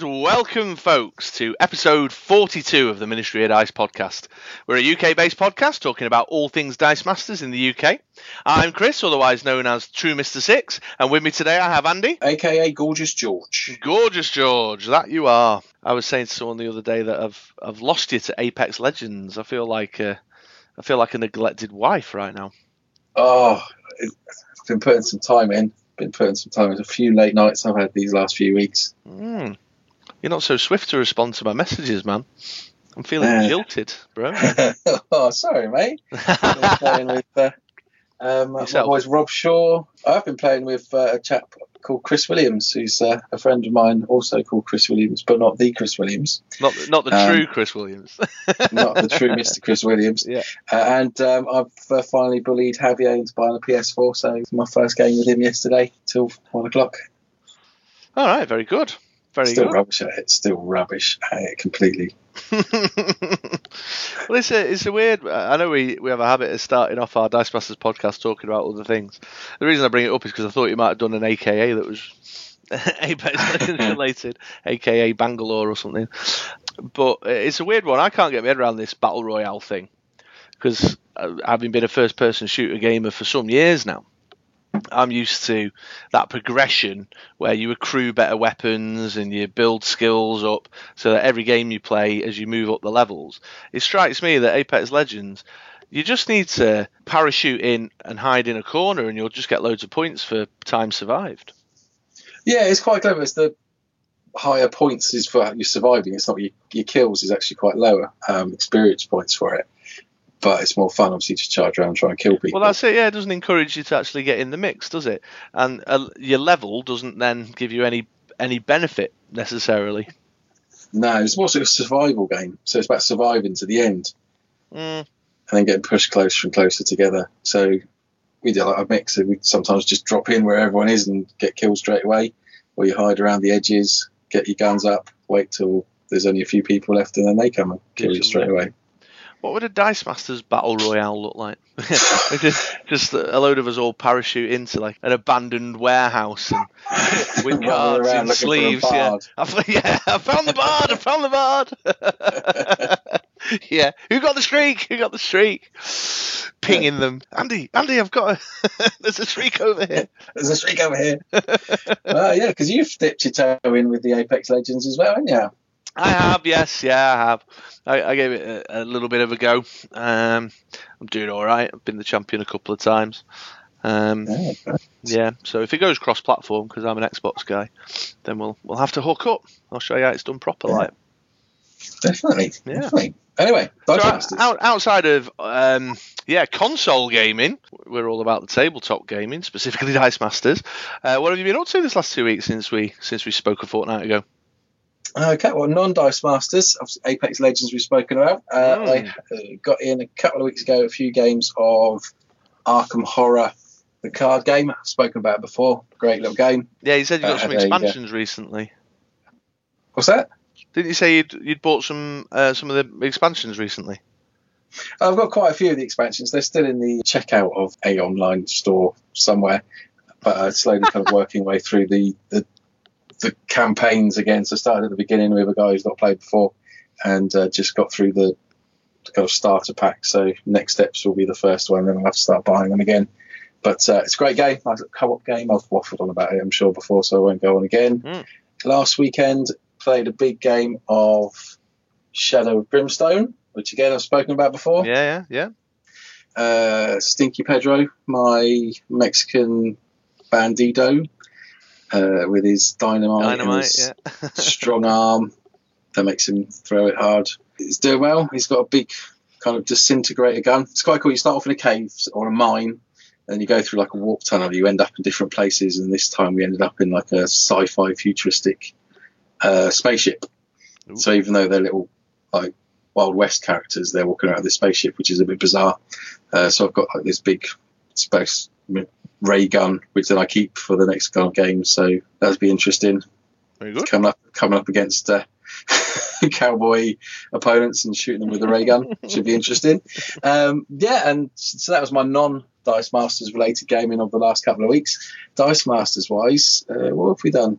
And welcome, folks, to episode 42 of the Ministry of Dice podcast. We're a UK based podcast talking about all things Dice Masters in the UK. I'm Chris, otherwise known as True Mr. Six, and with me today I have Andy. aka Gorgeous George. Gorgeous George, that you are. I was saying to someone the other day that I've I've lost you to Apex Legends. I feel like uh, I feel like a neglected wife right now. Oh, I've been putting some time in. Been putting some time in. A few late nights I've had these last few weeks. Mm. You're not so swift to respond to my messages, man. I'm feeling Uh. jilted, bro. oh, sorry, mate. Been playing with uh, um, my boys Rob Shaw. I've been playing with uh, a chap called Chris Williams, who's uh, a friend of mine, also called Chris Williams, but not the Chris Williams, Not not the Um, true Chris Williams. not the true Mr. Chris Williams. Yeah. Uh, and um, I've uh, finally bullied Javier into buying a PS4, so my first game with him yesterday till one o'clock. All right, very good. Very Still good. rubbish at it. Still rubbish at it completely. well, it's a it's a weird. I know we, we have a habit of starting off our Dice Masters podcast talking about other things. The reason I bring it up is because I thought you might have done an AKA that was Apex Legends related, AKA Bangalore or something. But it's a weird one. I can't get my head around this battle royale thing because uh, having been a first person shooter gamer for some years now. I'm used to that progression where you accrue better weapons and you build skills up so that every game you play as you move up the levels. It strikes me that Apex Legends, you just need to parachute in and hide in a corner and you'll just get loads of points for time survived. Yeah, it's quite clever. It's the higher points is for your surviving. It's not your, your kills is actually quite lower um, experience points for it. But it's more fun, obviously, to charge around and try and kill people. Well, that's it. Yeah, it doesn't encourage you to actually get in the mix, does it? And uh, your level doesn't then give you any any benefit necessarily. no, it's more sort of a survival game. So it's about surviving to the end Mm, and then getting pushed closer and closer together. So we do like a mix. So we sometimes just drop in where everyone is and get killed straight away, or you hide around the edges, get your guns up, wait till there's only a few people left, and then they come and kill you straight away. What would a Dice Masters battle royale look like? just, just a load of us all parachute into like an abandoned warehouse and with cards around in looking for a sleeves. Yeah. I, yeah, I found the bard. I found the bard. yeah, who got the streak? Who got the streak? Pinging them, Andy. Andy, I've got. A, there's a streak over here. There's a streak over here. well, yeah, because you've dipped your toe in with the Apex Legends as well, haven't you? I have, yes, yeah, I have. I, I gave it a, a little bit of a go. Um, I'm doing all right. I've been the champion a couple of times. Um, Yeah, so if it goes cross-platform, because I'm an Xbox guy, then we'll we'll have to hook up. I'll show you how it's done proper. Yeah. Like, definitely. Yeah. definitely. Anyway, Dice so Masters. out- outside of um, yeah console gaming, we're all about the tabletop gaming, specifically Dice Masters. Uh, what have you been up to this last two weeks since we since we spoke a fortnight ago? Okay, well, non-Dice Masters, obviously Apex Legends we've spoken about. Uh, Mm. I uh, got in a couple of weeks ago a few games of Arkham Horror, the card game. I've spoken about it before. Great little game. Yeah, you said you got Uh, some expansions recently. What's that? Didn't you say you'd, you'd bought some uh, some of the expansions recently? I've got quite a few of the expansions. They're still in the checkout of a online store somewhere, but uh, slowly kind of working way through the, the the campaigns again. So I started at the beginning with a guy who's not played before, and uh, just got through the, kind of starter pack. So next steps will be the first one, and then I'll have to start buying them again. But uh, it's a great game, nice little co-op game. I've waffled on about it, I'm sure before, so I won't go on again. Mm. Last weekend played a big game of Shadow of Brimstone, which again I've spoken about before Yeah, yeah, yeah. uh, Stinky Pedro, my Mexican bandido, uh, with his dynamite, Dynamite, his yeah. strong arm that makes him throw it hard. He's doing well. He's got a big kind of disintegrator gun. It's quite cool. You start off in a cave or a mine, and you go through like a warp tunnel. You end up in different places, and this time we ended up in like a sci-fi futuristic uh, spaceship. Ooh. So even though they're little like Wild West characters, they're walking around this spaceship, which is a bit bizarre. Uh, so I've got like this big space ray gun, which then I keep for the next kind of game. So that'd be interesting. Very good. Coming up, coming up against uh, cowboy opponents and shooting them with a ray gun should be interesting. Um, yeah, and so that was my non Dice Masters related gaming of the last couple of weeks. Dice Masters wise, uh, what have we done?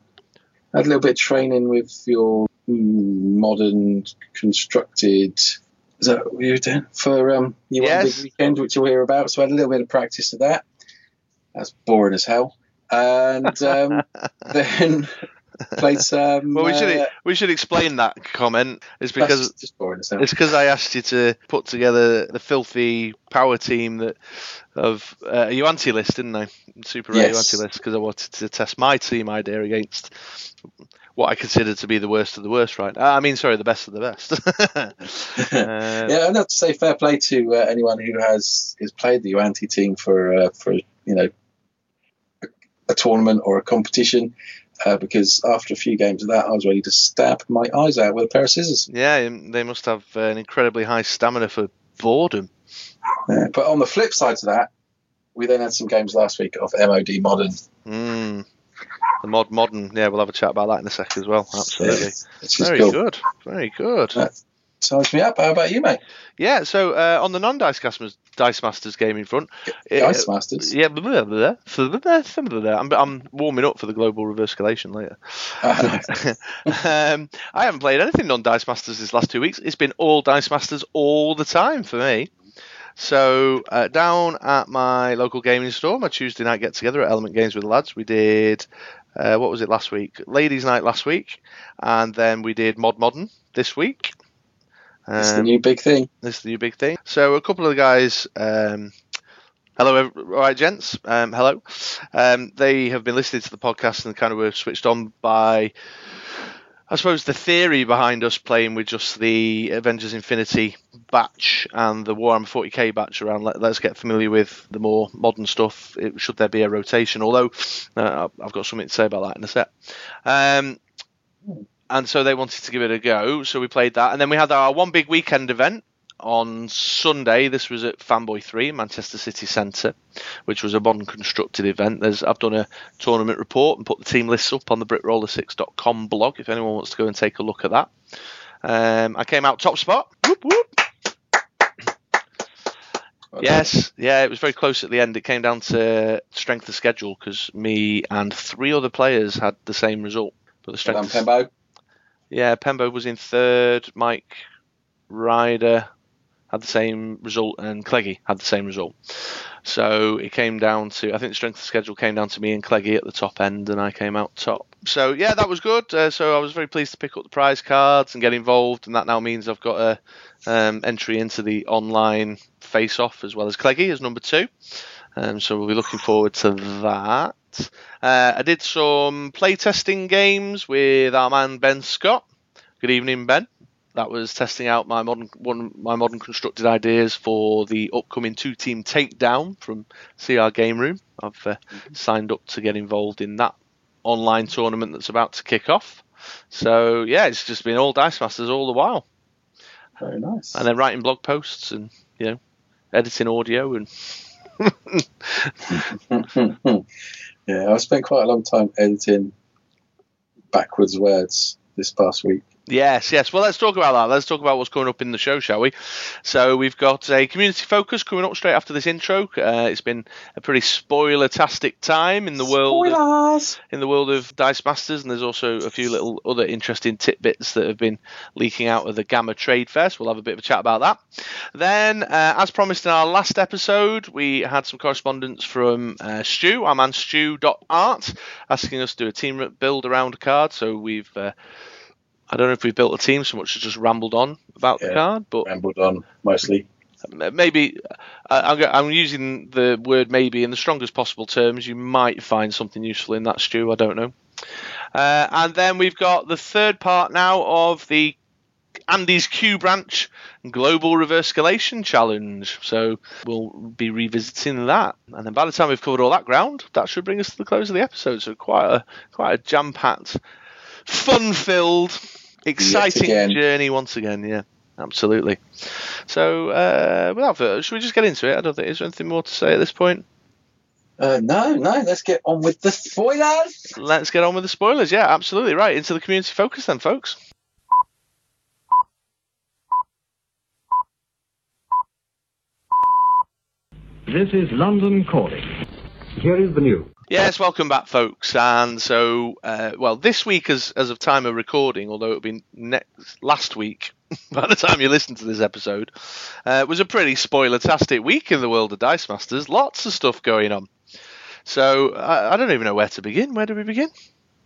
had a little bit of training with your modern constructed. Is that what you were doing for um, your Yes. weekend, which you'll hear about? So I had a little bit of practice of that. That's boring as hell. And um, then played some. Well, we should uh, we should explain that comment. It's because boring it's because I asked you to put together the filthy power team that of uh, a anti list, didn't I? Super rare Yes. anti list because I wanted to test my team idea against what I consider to be the worst of the worst. Right? I mean, sorry, the best of the best. Uh, yeah, I'd have to say fair play to uh, anyone who has has played the Uanti team for uh, for you know a, tournament or a competition. Uh, because after a few games of that, I was ready to stab my eyes out with a pair of scissors. Yeah, they must have uh, an incredibly high stamina for boredom. Uh, but on the flip side to that, we then had some games last week of MOD Modern. Mm. The mod modern, yeah, we'll have a chat about that in a sec as well. Absolutely, very cool. good, very good. Signs me up. How about you, mate? Yeah, so uh, on the non-dice customers, Dice Masters gaming front, uh, Dice Masters. yeah, blah, blah, blah, blah, blah, blah, blah. I'm, I'm warming up for the global reverse escalation later. um, I haven't played anything non Dice Masters this last two weeks. It's been all Dice Masters all the time for me. So uh, down at my local gaming store, my Tuesday night get together at Element Games with the lads, we did uh, what was it last week? Ladies' Night last week, and then we did Mod Modern this week. It's the Um, new big thing. this is the new big thing. So a couple of the guys, um, hello, all right, gents, um, hello. Um, they have been listening to the podcast and kind of were switched on by, I suppose, the theory behind us playing with just the Avengers Infinity batch and the Warhammer 40k batch around. Let, let's get familiar with the more modern stuff. It, should there be a rotation? Although uh, I've got something to say about that in a sec. And so they wanted to give it a go. So we played that, and then we had our one big weekend event on Sunday. This was at Fanboy Three, Manchester City Centre, which was a modern constructed event. There's I've done a tournament report and put the team lists up on the BritRoller6.com blog if anyone wants to go and take a look at that. Um, I came out top spot. Whoop, whoop. Well. Yes, yeah, it was very close at the end. It came down to strength of schedule because me and three other players had the same result. But the Well strength, Pembo. Yeah, Pembo was in third. Mike Ryder had the same result, and Cleggy had the same result. So it came down to I think the strength of schedule came down to me and Cleggy at the top end, and I came out top. So yeah, that was good. Uh, so I was very pleased to pick up the prize cards and get involved, and that now means I've got a um, entry into the online face-off as well as Cleggy as number two. Um, so we'll be looking forward to that. Uh, I did some playtesting games with our man Ben Scott. Good evening, Ben. That was testing out my modern one my modern constructed ideas for the upcoming two team takedown from CR Game Room. I've uh, signed up to get involved in that online tournament that's about to kick off. So yeah, it's just been all Dice Masters all the while, Very nice. and then writing blog posts and you know editing audio and yeah, I spent quite a long time editing backwards words this past week. Yes, yes. Well, let's talk about that. Let's talk about what's coming up in the show, shall we? So we've got a community focus coming up straight after this intro. Uh, it's been a pretty spoiler-tastic time in the world of, Spoilers! in the world of Dice Masters, and there's also a few little other interesting tidbits that have been leaking out of the GAMA Trade Fest. We'll have a bit of a chat about that. Then, uh, as promised in our last episode, we had some correspondence from uh, Stu, our man Stu.art, asking us to do a team build around a card. So we've uh, I don't know if we've built a team so much as just rambled on about the card, but Rambled on mostly. maybe I- I'm, I'm using the word maybe in the strongest possible terms. You might find something useful in that, Stu. I don't know. Uh, and then we've got the third part now of the Andy's Q branch global reverse escalation challenge. So we'll be revisiting that, and then by the time we've covered all that ground, that should bring us to the close of the episode. So quite a quite a jam-packed, fun-filled, exciting again. journey once again. Yeah, absolutely. So uh, without further, should we just get into it? I don't think is there anything more to say at this point. Uh, no, no, let's get on with the spoilers. Let's get on with the spoilers. Yeah, absolutely right into the community focus then, folks. This is London calling. Here is the news. Yes, welcome back, folks. And so, uh, well, this week, as as of time of recording, although it'll be next last week by the time you listen to this episode, uh, was a pretty spoiler-tastic week in the world of Dice Masters. Lots of stuff going on. So I, I don't even know where to begin. Where do we begin?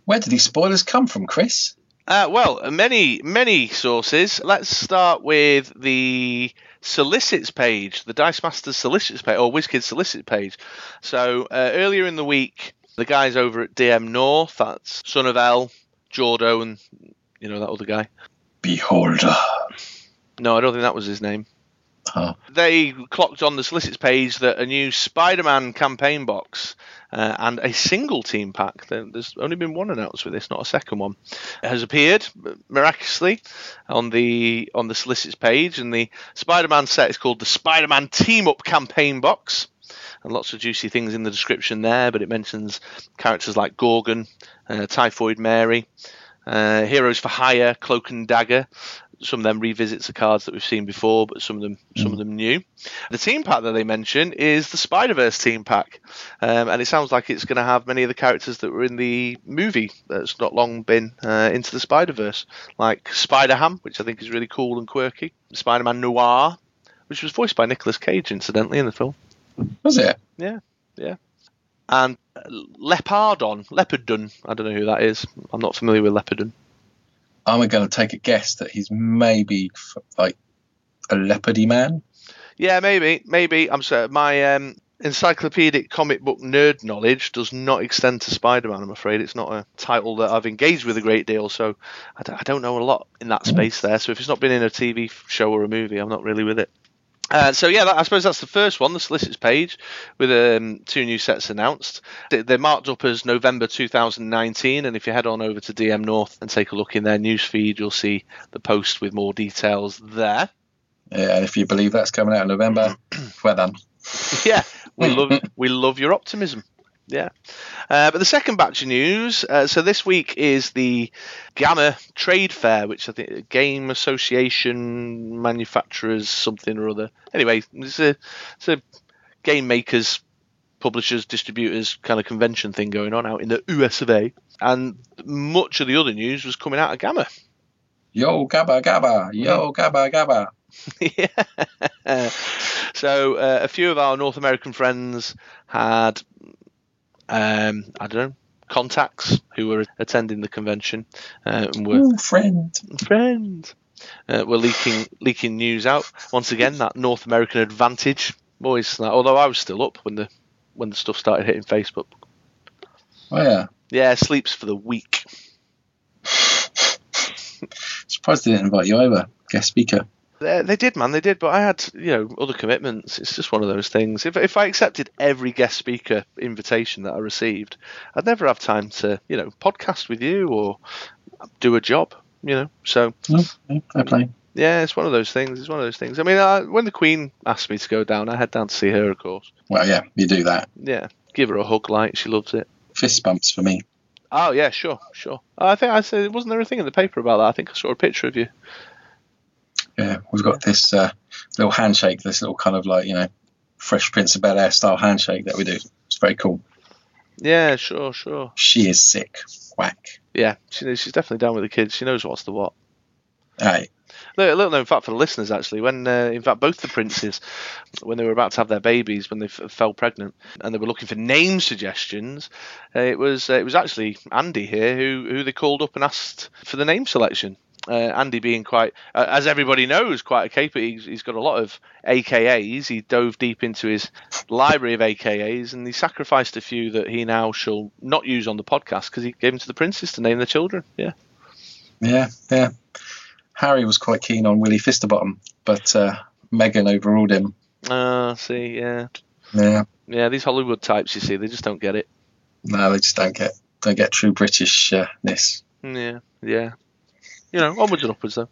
Where did these spoilers come from, Chris? Uh, well, many many sources. Let's start with the solicits page, the Dice Masters solicits page, or WizKids solicits page. So uh, earlier in the week, the guys over at DM North, that's Son of L, Jordo, and you know that other guy. Beholder. No, I don't think that was his name. Oh. They clocked on the solicits page that a new Spider-Man campaign box uh, and a single team pack. There's only been one announced with this, not a second one. Has appeared miraculously on the on the solicits page, and the Spider-Man set is called the Spider-Man Team Up campaign box. And lots of juicy things in the description there, but it mentions characters like Gorgon, uh, Typhoid Mary, uh, Heroes for Hire, Cloak and Dagger. Some of them revisits the cards that we've seen before, but some of them some of them new. The team pack that they mention is the Spider Verse team pack, um, and it sounds like it's going to have many of the characters that were in the movie that's not long been uh, into the Spider Verse, like Spider Ham, which I think is really cool and quirky. Spider Man Noir, which was voiced by Nicolas Cage, incidentally, in the film Was it? Yeah, yeah. And Leopardon, Leopardon. I don't know who that is. I'm not familiar with Leopardon. I'm going to take a guess that he's maybe like a leopardy man. Yeah, maybe, maybe. I'm sorry. My um, encyclopedic comic book nerd knowledge does not extend to Spider-Man. I'm afraid it's not a title that I've engaged with a great deal, so I don't, I don't know a lot in that space there. So if it's not been in a TV show or a movie, I'm not really with it. Uh, so yeah, that, I suppose that's the first one, the solicits page, with um, two new sets announced. They- They're marked up as November 2019, and if you head on over to DM North and take a look in their news feed, you'll see the post with more details there. Yeah, and if you believe that's coming out in November, well done. yeah, we love we love your optimism. Yeah, uh, but the second batch of news. Uh, so this week is the GAMA Trade Fair, which I think Game Association Manufacturers something or other. Anyway, it's a it's a game makers, publishers, distributors kind of convention thing going on out in the US of A. And much of the other news was coming out of GAMA. Yo, gabba, gabba. Yo, gabba, gabba. yeah. So uh, a few of our North American friends had, um, I don't know, contacts who were attending the convention uh, and were Ooh, friend. friends. Uh, were leaking leaking news out once again. That North American advantage, always. That, although I was still up when the when the stuff started hitting Facebook. Oh, yeah. Yeah, sleeps for the week. Surprised they didn't invite you over, guest speaker. They, they did, man. They did, but I had, you know, other commitments. It's just one of those things. If if I accepted every guest speaker invitation that I received, I'd never have time to, you know, podcast with you or do a job. You know, so no, fair play. yeah, it's one of those things. It's one of those things. I mean, I, when the Queen asked me to go down, I head down to see her, of course. Well, yeah, you do that. Yeah, give her a hug, like she loves it. Fist bumps for me. Oh yeah, sure, sure. I think I said, wasn't there a thing in the paper about that? I think I saw a picture of you. Yeah, we've got this uh, little handshake, this little kind of like, you know, Fresh Prince of Bel Air style handshake that we do. It's very cool. Yeah, sure, sure. She is sick. Whack. Yeah, she, she's definitely down with the kids. She knows what's the what. Hey, A little known fact for the listeners, actually, when uh, in fact both the princes, when they were about to have their babies, when they f- fell pregnant, and they were looking for name suggestions, uh, it was uh, it was actually Andy here who who they called up and asked for the name selection. Uh, Andy being quite, uh, as everybody knows, quite a caper. He's, he's got a lot of AKAs. He dove deep into his library of AKAs, and he sacrificed a few that he now shall not use on the podcast because he gave them to the princes to name their children. Yeah. yeah, yeah. Harry was quite keen on Willie Fisterbottom, but uh, Meghan overruled him. Uh, see, yeah. Yeah, Yeah, these Hollywood types, you see, they just don't get it. no, they just don't get don't get true Britishness. Yeah, yeah. You know, onwards and upwards though.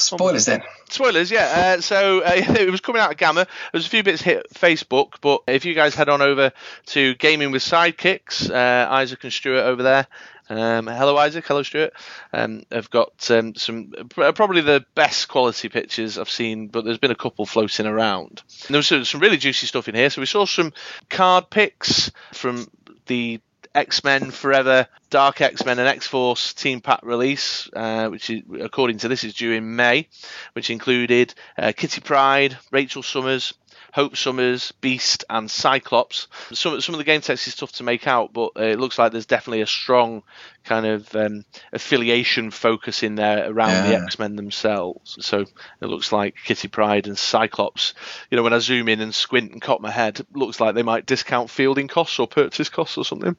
Spoilers then. Spoilers, yeah. Uh, so uh, it was coming out of GAMA. There's a few bits hit Facebook, but if you guys head on over to Gaming with Sidekicks, uh, Isaac and Stuart over there. Um, hello, Isaac. Hello, Stuart. Um, have got um, some pr- probably the best quality pictures I've seen, but there's been a couple floating around. And there was some, some really juicy stuff in here. So we saw some card picks from the X Men Forever, Dark X Men, and X Force Team Pack release, uh, which is, according to this is due in May, which included uh, Kitty Pryde, Rachel Summers, Hope Summers, Beast, and Cyclops. Some some of the game text is tough to make out, but uh, it looks like there's definitely a strong kind of um, affiliation focus in there around the X Men themselves. So it looks like Kitty Pryde and Cyclops. You know, when I zoom in and squint and cock my head, it looks like they might discount fielding costs or purchase costs or something.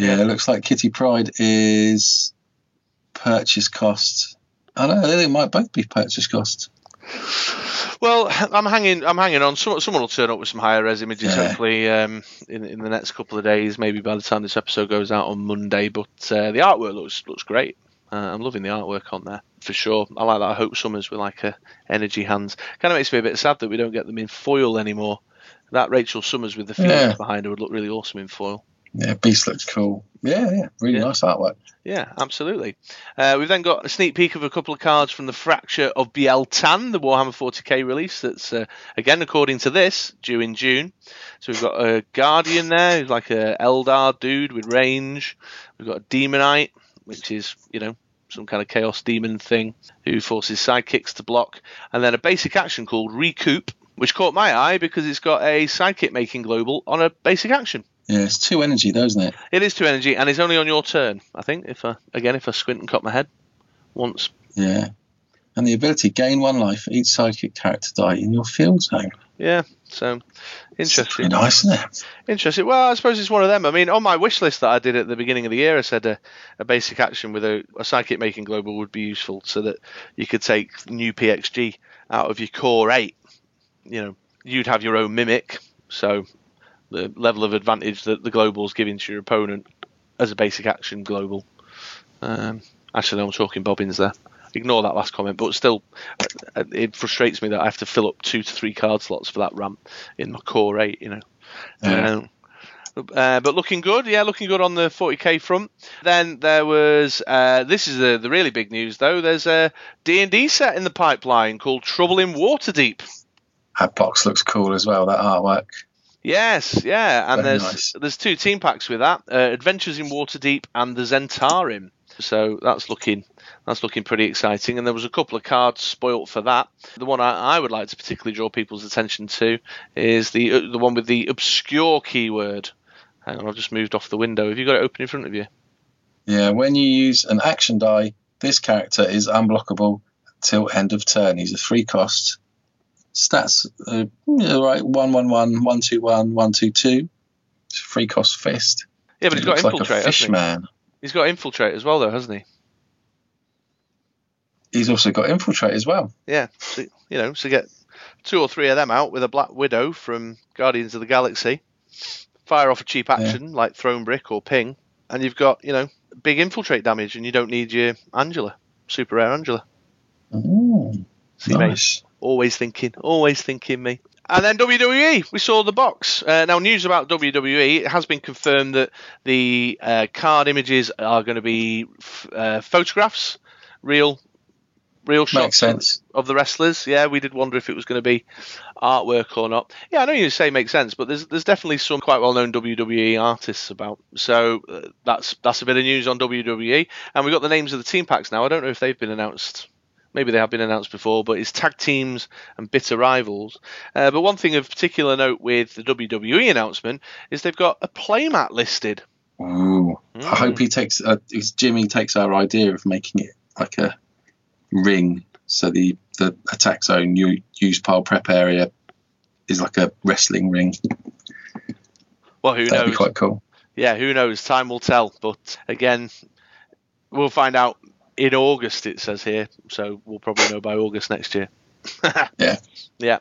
Yeah, it looks like Kitty Pryde is purchase cost. I don't know, they might both be purchase cost. Well, I'm hanging. I'm hanging on. Someone, someone will turn up with some higher res images Yeah. hopefully um, in in the next couple of days. Maybe by the time this episode goes out on Monday. But uh, the artwork looks looks great. Uh, I'm loving the artwork on there for sure. I like that I Hope Summers with like a energy hands. Kind of makes me a bit sad that we don't get them in foil anymore. That Rachel Summers with the feelings Yeah. behind her would look really awesome in foil. Yeah, Beast looks cool. Yeah, yeah, really Yeah. nice artwork. Yeah, absolutely. Uh, we've then got a sneak peek of a couple of cards from the Fracture of Biel Tan, the Warhammer 40k release. That's uh, again, according to this, due in June. So we've got a Guardian there, who's like a Eldar dude with range. We've got a Daemonette, which is you know some kind of chaos demon thing, who forces sidekicks to block, and then a basic action called Recoup, which caught my eye because it's got a sidekick making global on a basic action. Yeah, it's two energy, though, isn't it? It is two energy, and it's only on your turn. I think if I again if I squint and cut my head once. Yeah. And the ability to gain one life for each sidekick character die in your field zone. Yeah, so interesting. pretty nice, isn't it? Interesting. Well, I suppose it's one of them. I mean, on my wish list that I did at the beginning of the year, I said a, a basic action with a, a psychic making global would be useful, so that you could take new PXG out of your core eight. You know, you'd have your own mimic, so the level of advantage that the global's giving to your opponent as a basic action global. Um, actually, I'm talking bobbins there. Ignore that last comment, but still, uh, it frustrates me that I have to fill up two to three card slots for that ramp in my core eight. You know. Yeah. Um, uh, but looking good, yeah, looking good on the 40k front. Then there was uh, this is the, the really big news though. There's a D&D set in the pipeline called Trouble in Waterdeep. That box looks cool as well, that artwork. Yes, yeah, and Very there's nice. there's two team packs with that: uh, Adventures in Waterdeep and the Zentarim. So that's looking that's looking pretty exciting. And there was a couple of cards spoilt for that. The one I, I would like to particularly draw people's attention to is the uh, the one with the obscure keyword. Hang on, I've just moved off the window. Have you got it open in front of you? Yeah, when you use an action die, this character is unblockable till end of turn. He's a free cost. Stats, uh, yeah, right, 111, 121, 122. It's a free cost fist. Yeah, but He he's got looks like a infiltrate. fish he? man. He's got infiltrate as well, though, hasn't he? He's also got infiltrate as well. Yeah, so, you know, so get two or three of them out with a Black Widow from Guardians of the Galaxy, fire off a cheap action like Throne Brick or Ping, and you've got, you know, big infiltrate damage, and you don't need your Angela, super rare Angela. Mm, See, mate, nice. Always thinking, always thinking me. And then WWE, we saw the box. Uh, now, news about WWE, it has been confirmed that the uh, card images are going to be f- uh, photographs, real, real shots sense. of the wrestlers. Yeah, we did wonder if it was going to be artwork or not. Yeah, I know you say makes sense, but there's there's definitely some quite well known WWE artists about. So uh, that's that's a bit of news on WWE, and we've got the names of the team packs now. I don't know if they've been announced. Maybe they have been announced before, but it's tag teams and bitter rivals. Uh, but one thing of particular note with the WWE announcement is they've got a playmat listed. Ooh. I Mm. hope he takes, uh, Jimmy takes our idea of making it like a ring. So the, the attack zone, you use pile prep area is like a wrestling ring. Well, who That'd knows? be quite cool. yeah, who knows? Time will tell. But again, we'll find out in August. It says here, so we'll probably know by August next year. Yeah. Yeah.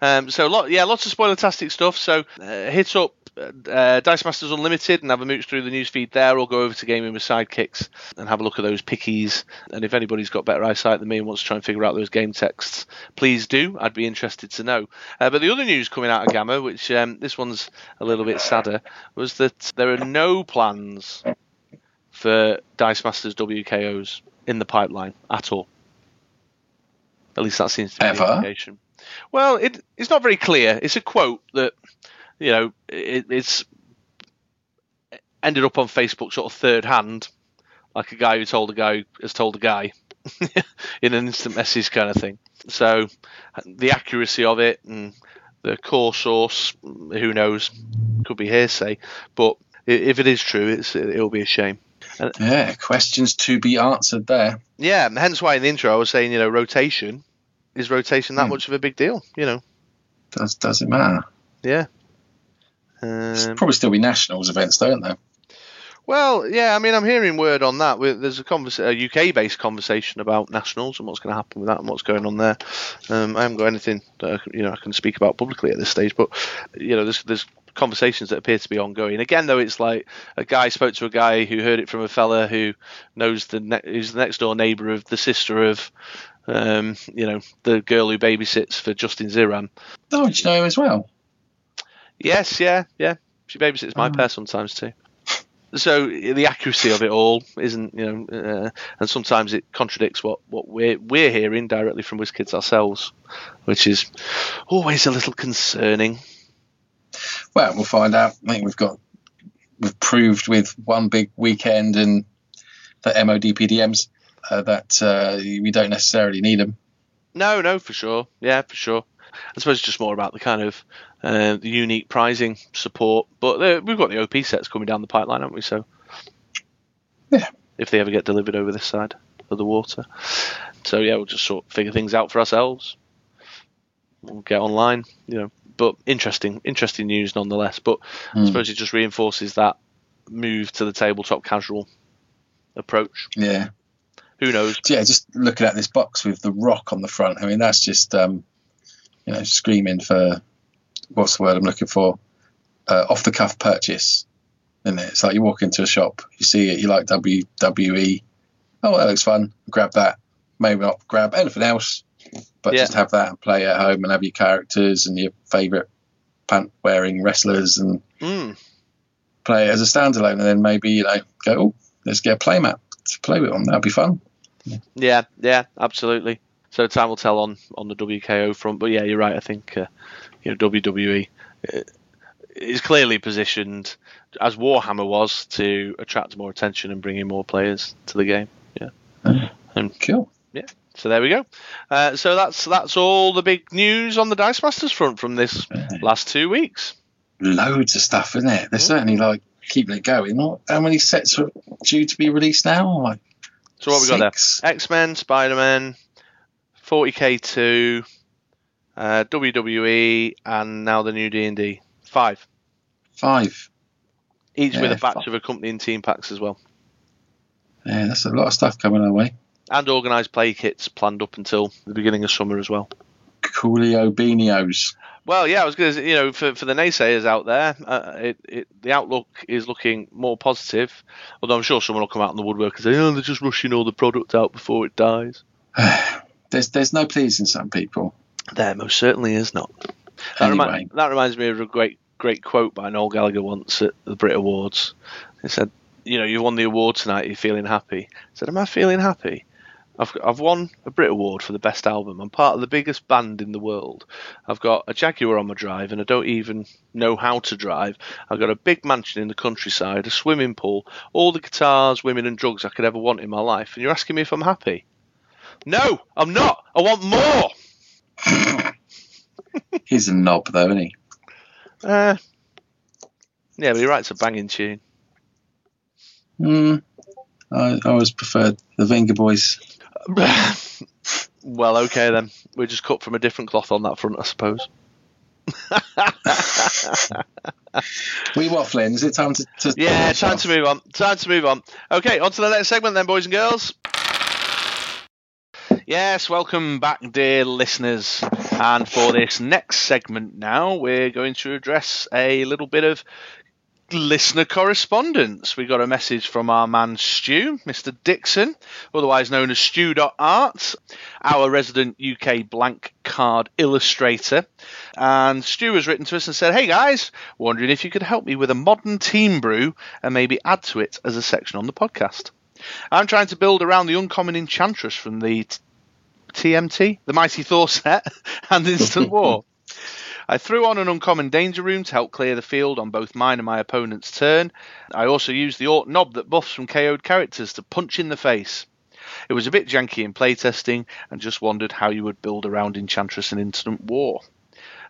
Um, so lot, yeah, lots of spoiler-tastic stuff. So uh, hit up uh, Dice Masters Unlimited and have a mooch through the newsfeed there, or go over to Gaming with Sidekicks and have a look at those pickies. And if anybody's got better eyesight than me and wants to try and figure out those game texts, please do. I'd be interested to know. Uh, but the other news coming out of GAMA, which um, this one's a little bit sadder, was that there are no plans for Dice Masters WKOs in the pipeline at all. At least that seems to be Ever? the indication. Well, it, it's not very clear. It's a quote that, you know, it, it's ended up on Facebook sort of third hand, like a guy who told a guy has told a guy in an instant message kind of thing. So the accuracy of it and the core source, who knows, could be hearsay. But if it is true, it's it'll be a shame. Yeah, questions to be answered there. Yeah, and hence why in the intro I was saying, you know, rotation is rotation that Hmm. much of a big deal? You know, Does does it matter? yeah. Um, probably still be nationals events, don't they? well, yeah. I mean, I'm hearing word on that. There's a, convers- a UK-based conversation about nationals and what's going to happen with that and what's going on there. Um, I haven't got anything that I, you know I can speak about publicly at this stage, but you know, there's there's conversations that appear to be ongoing. Again, though, it's like a guy spoke to a guy who heard it from a fella who knows the ne- who's the next door neighbour of the sister of. Um, you know, the girl who babysits for Justin Ziran. Oh, did you know him as well? Yes, yeah, yeah. She babysits my Oh. pair sometimes too. So the accuracy of it all isn't, you know, uh, and sometimes it contradicts what, what we're we're hearing directly from WizKids ourselves, which is always a little concerning. Well, we'll find out. I think we've got we've proved with one big weekend and the MOD PDMs uh, that uh, we don't necessarily need them. No, no, for sure. Yeah, for sure. I suppose it's just more about the kind of uh, the unique pricing support, but uh, we've got the OP sets coming down the pipeline, haven't we? So, Yeah. if they ever get delivered over this side of the water, so yeah, we'll just sort of figure things out for ourselves. We'll get online, you know. But interesting, interesting news nonetheless. But I Hmm. suppose it just reinforces that move to the tabletop casual approach. Yeah, Who knows? yeah. Just looking at this box with the rock on the front. I mean, that's just um, you know screaming for what's the word I'm looking for? Uh, off the cuff purchase. Isn't it? It's like you walk into a shop, you see it, you like WWE. Oh, that looks fun. Grab that. Maybe not grab anything else, but Yeah. just have that and play at home and have your characters and your favourite pant wearing wrestlers and Mm. play it as a standalone and then maybe, you know, go, oh, let's get a play playmat to play with them. That'd be fun. Yeah, yeah, absolutely. So time will tell on on the WKO front, but yeah, you're right. I think uh, you know WWE uh, is clearly positioned as Warhammer was to attract more attention and bring in more players to the game. Yeah. Cool. So there we go. Uh, so that's that's all the big news on the Dice Masters front from this last two weeks. Loads of stuff, isn't it? They're certainly like keeping it going. How many sets are due to be released now? Like So what we got there? six? X Men, Spider Man, 40k two, uh, WWE, and now the new D and D. Five. Five. each with a batch fine. of accompanying team packs as well, Yeah, that's a lot of stuff coming our way. And organised play kits planned up until the beginning of summer as well. Coolio Beanios. Well, yeah, I was going to, you know, for, for the naysayers out there, uh, it, it, the outlook is looking more positive. Although I'm sure someone will come out in the woodwork and say, "Oh, they're just rushing all the product out before it dies." there's there's no pleasing some people. There most certainly is not. That, remi- Anyway, that reminds me of a great great quote by Noel Gallagher once at the Brit Awards. He said, "You know, you won the award tonight. You're feeling happy." I said, "Am I feeling happy? I've I've won a Brit Award for the best album. I'm part of the biggest band in the world. I've got a Jaguar on my drive, and I don't even know how to drive. I've got a big mansion in the countryside, a swimming pool, all the guitars, women, and drugs I could ever want in my life. And you're asking me if I'm happy? No, I'm not. I want more." he's a knob though, isn't he? Uh, yeah, but he writes a banging tune. I, I always preferred the Vengaboys. Well, okay then. We're just cut from a different cloth on that front, I suppose. We waffling. Is it time to? to Yeah, time to move on. Time to move on. Okay, on to the next segment then, boys and girls. Yes, welcome back, dear listeners. And for this next segment now, we're going to address a little bit of listener correspondence. We got a message from our man Stu, Mr. Dixon, otherwise known as Stu.art, our resident UK blank card illustrator. And Stu has written to us and said, Hey guys, wondering if you could help me with a modern team brew and maybe add to it as a section on the podcast. I'm trying to build around the uncommon enchantress from the t- TMT, the Mighty Thor set, and Instant War. I threw on an uncommon danger room to help clear the field on both mine and my opponent's turn. I also used the Ork Nob that buffs from KO'd characters to punch in the face. It was a bit janky in playtesting and just wondered how you would build around Enchantress and Instant War.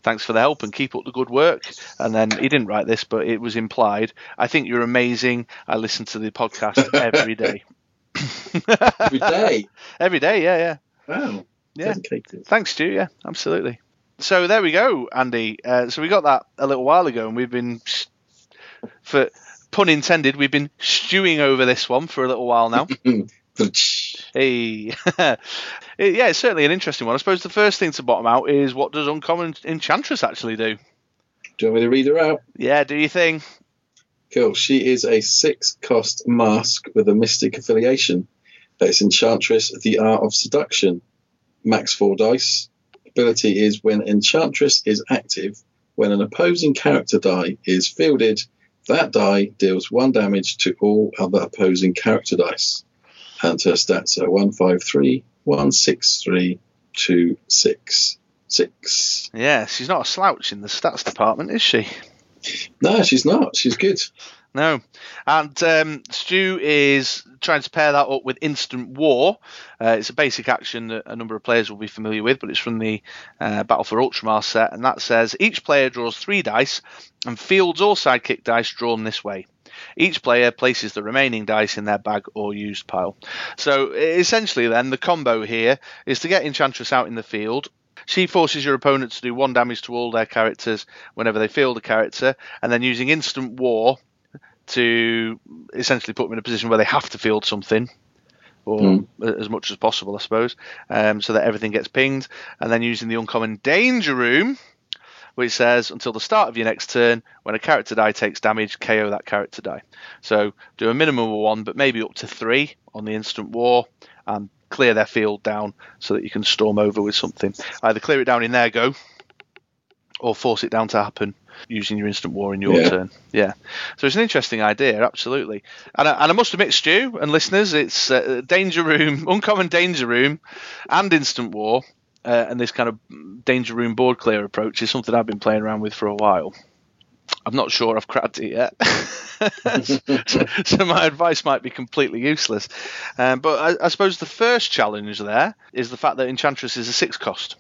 Thanks for the help and keep up the good work. And then he didn't write this, but it was implied. I think you're amazing. I listen to the podcast every day. Every day. every day, yeah, yeah. Wow. Yeah. Dedicated. Thanks, Stu. Yeah, absolutely. So there we go, Andy. Uh, so we got that a little while ago, and we've been, for pun intended, we've been stewing over this one for a little while now. hey, yeah, it's certainly an interesting one. I suppose the first thing to bottom out is what does Uncommon Enchantress actually do? Do you want me to read her out? Yeah, do you think? Cool. She is a six cost mask with a mystic affiliation. That is Enchantress, the Art of Seduction. Max four dice. Ability is when Enchantress is active, when an opposing character die is fielded, that die deals one damage to all other opposing character dice. And her stats are 153, 163, 2, 6, 6. Yeah, she's not a slouch in the stats department, is she? No, she's not. She's good. No. And um, Stu is trying to pair that up with Instant War. Uh, it's a basic action that a number of players will be familiar with, but it's from the uh, Battle for Ultramar set, and that says each player draws three dice and fields all sidekick dice drawn this way. Each player places the remaining dice in their bag or used pile. So essentially, then, the combo here is to get Enchantress out in the field, she forces your opponent to do one damage to all their characters whenever they field a character, and then using instant war to essentially put them in a position where they have to field something, or Mm. as much as possible, I suppose, um, so that everything gets pinged, and then using the uncommon danger room. Which says until the start of your next turn, when a character die takes damage, KO that character die. So do a minimum of one, but maybe up to three on the instant war, and clear their field down so that you can storm over with something. Either clear it down in their go, or force it down to happen using your instant war in your Yeah. turn. Yeah. So it's an interesting idea, absolutely. And I, and I must admit, Stu and listeners, it's uh, danger room, uncommon danger room, and instant war. Uh, and this kind of danger room board clear approach is something I've been playing around with for a while. I'm not sure I've cracked it yet. so, so my advice might be completely useless. Um, but I, I suppose the first challenge there is the fact that Enchantress is a six cost.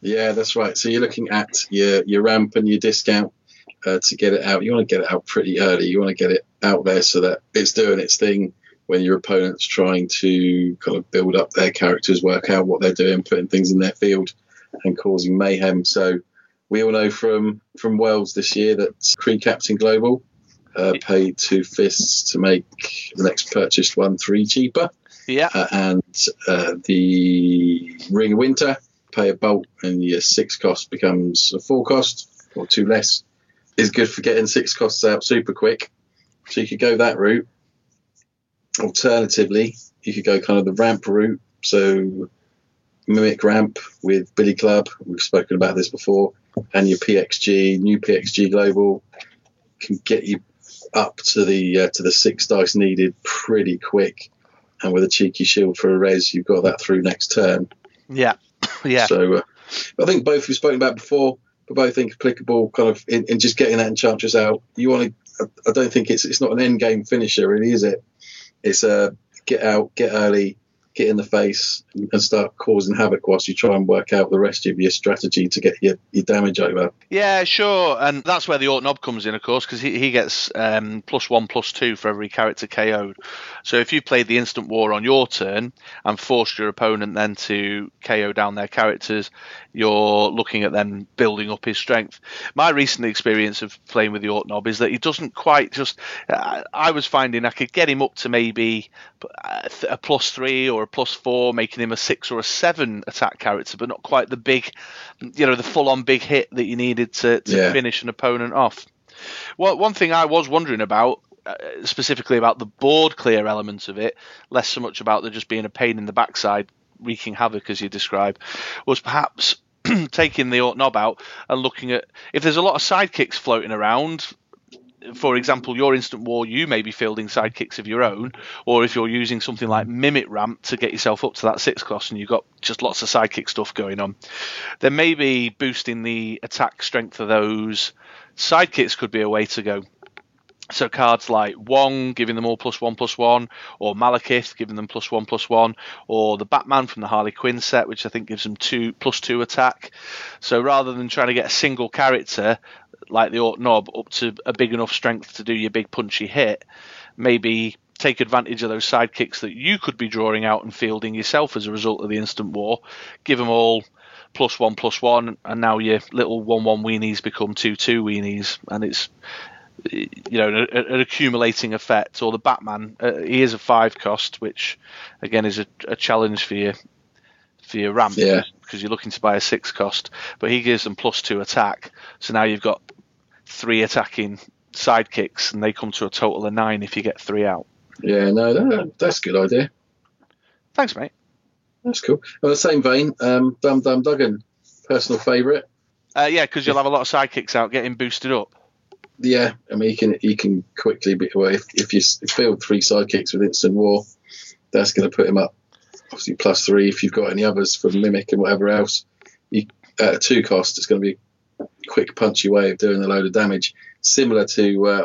Yeah, that's right. So you're looking at your your ramp and your discount uh, to get it out. You want to get it out pretty early. You want to get it out there so that it's doing its thing when your opponent's trying to kind of build up their characters, work out what they're doing, putting things in their field, and causing mayhem. So we all know from from Worlds this year that Kree Captain Global uh, paid two fists to make the next purchased one three cheaper Yeah. uh, and uh, the Ring of Winter, pay a bolt, and your six cost becomes a four cost or two less. Is good for getting six costs out super quick. So you could go that route. Alternatively, you could go kind of the ramp route. So mimic ramp with Billy Club. We've spoken about this before, and your PXG, new PXG Global, can get you up to the uh, to the six dice needed pretty quick and with a cheeky shield for a res, you've got that through next turn. Yeah. yeah. So uh, I think both we've spoken about before, but both think applicable kind of in, in just getting that enchantress out. You want to, I don't think it's it's not an end game finisher, really, is it? It's a get out, get early, get in the face, and start causing havoc whilst you try and work out the rest of your strategy to get your, your damage over. Yeah, sure, and that's where the Ork Nob comes in, of course, because he, he gets um, plus one, plus two for every character KO'd. So if you played the Instant War on your turn and forced your opponent then to KO down their characters, you're looking at them building up his strength. My recent experience of playing with the Ork Nob is that he doesn't quite just. Uh, I was finding I could get him up to maybe uh, a plus three or a plus four, making him a six or a seven attack character, but not quite the big, you know, the full-on big hit that you needed to, to Yeah. finish an opponent off. Well, one thing I was wondering about, uh, specifically about the board clear elements of it, less so much about there just being a pain in the backside, wreaking havoc as you describe, was perhaps taking the Ork Nob out and looking at if there's a lot of sidekicks floating around. For example, your instant war, you may be fielding sidekicks of your own, or if you're using something like Mimic Ramp to get yourself up to that six cost and you've got just lots of sidekick stuff going on, then maybe boosting the attack strength of those sidekicks could be a way to go. So cards like Wong, giving them all plus one plus one, or Malekith, giving them plus one plus one, or the Batman from the Harley Quinn set, which I think gives them two plus two attack. So rather than trying to get a single character like the Ork Nob up to a big enough strength to do your big punchy hit, maybe take advantage of those sidekicks that you could be drawing out and fielding yourself as a result of the instant war. Give them all plus one plus one, and now your little one one weenies become two two weenies, and it's you know an, an accumulating effect. Or the Batman, uh, he is a five cost, which again is a, a challenge for you for your ramp Yeah. because you're looking to buy a six cost, but he gives them plus two attack. So now you've got three attacking sidekicks, and they come to a total of nine if you get three out. Yeah, no, that, that's a good idea. Thanks, mate. That's cool. On the same vein, um, Dum Dum Duggan, personal favourite. Uh, yeah, because you'll have a lot of sidekicks out getting boosted up. Yeah, I mean, he can he can quickly be well if, if you field three sidekicks with instant war, that's going to put him up. Obviously, plus three if you've got any others from mimic and whatever else. You, at a two cost, it's going to be a quick, punchy way of doing a load of damage, similar to uh,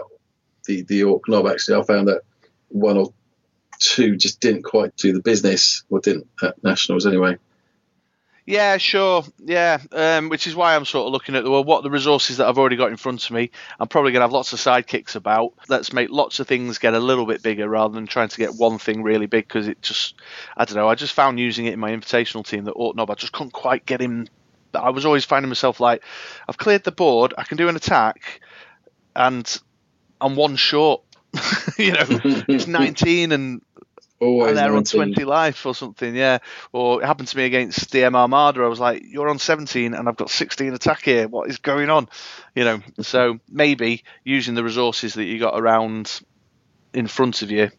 the the Ork Nob. Actually, I found that one or two just didn't quite do the business, or didn't at nationals anyway. Yeah, sure. Yeah, um, which is why I'm sort of looking at the well, what the resources that I've already got in front of me. I'm probably going to have lots of sidekicks about. Let's make lots of things get a little bit bigger rather than trying to get one thing really big because it just, I don't know. I just found using it in my invitational team that Ork Nob, I just couldn't quite get him. I was always finding myself like, I've cleared the board, I can do an attack, and I'm one short. you know, it's 19 and Always and they're on 20 life or something, yeah. Or it happened to me against the M Armada. I was like, you're on 17 and I've got 16 attack here. What is going on? You know, so maybe using the resources that you got around in front of you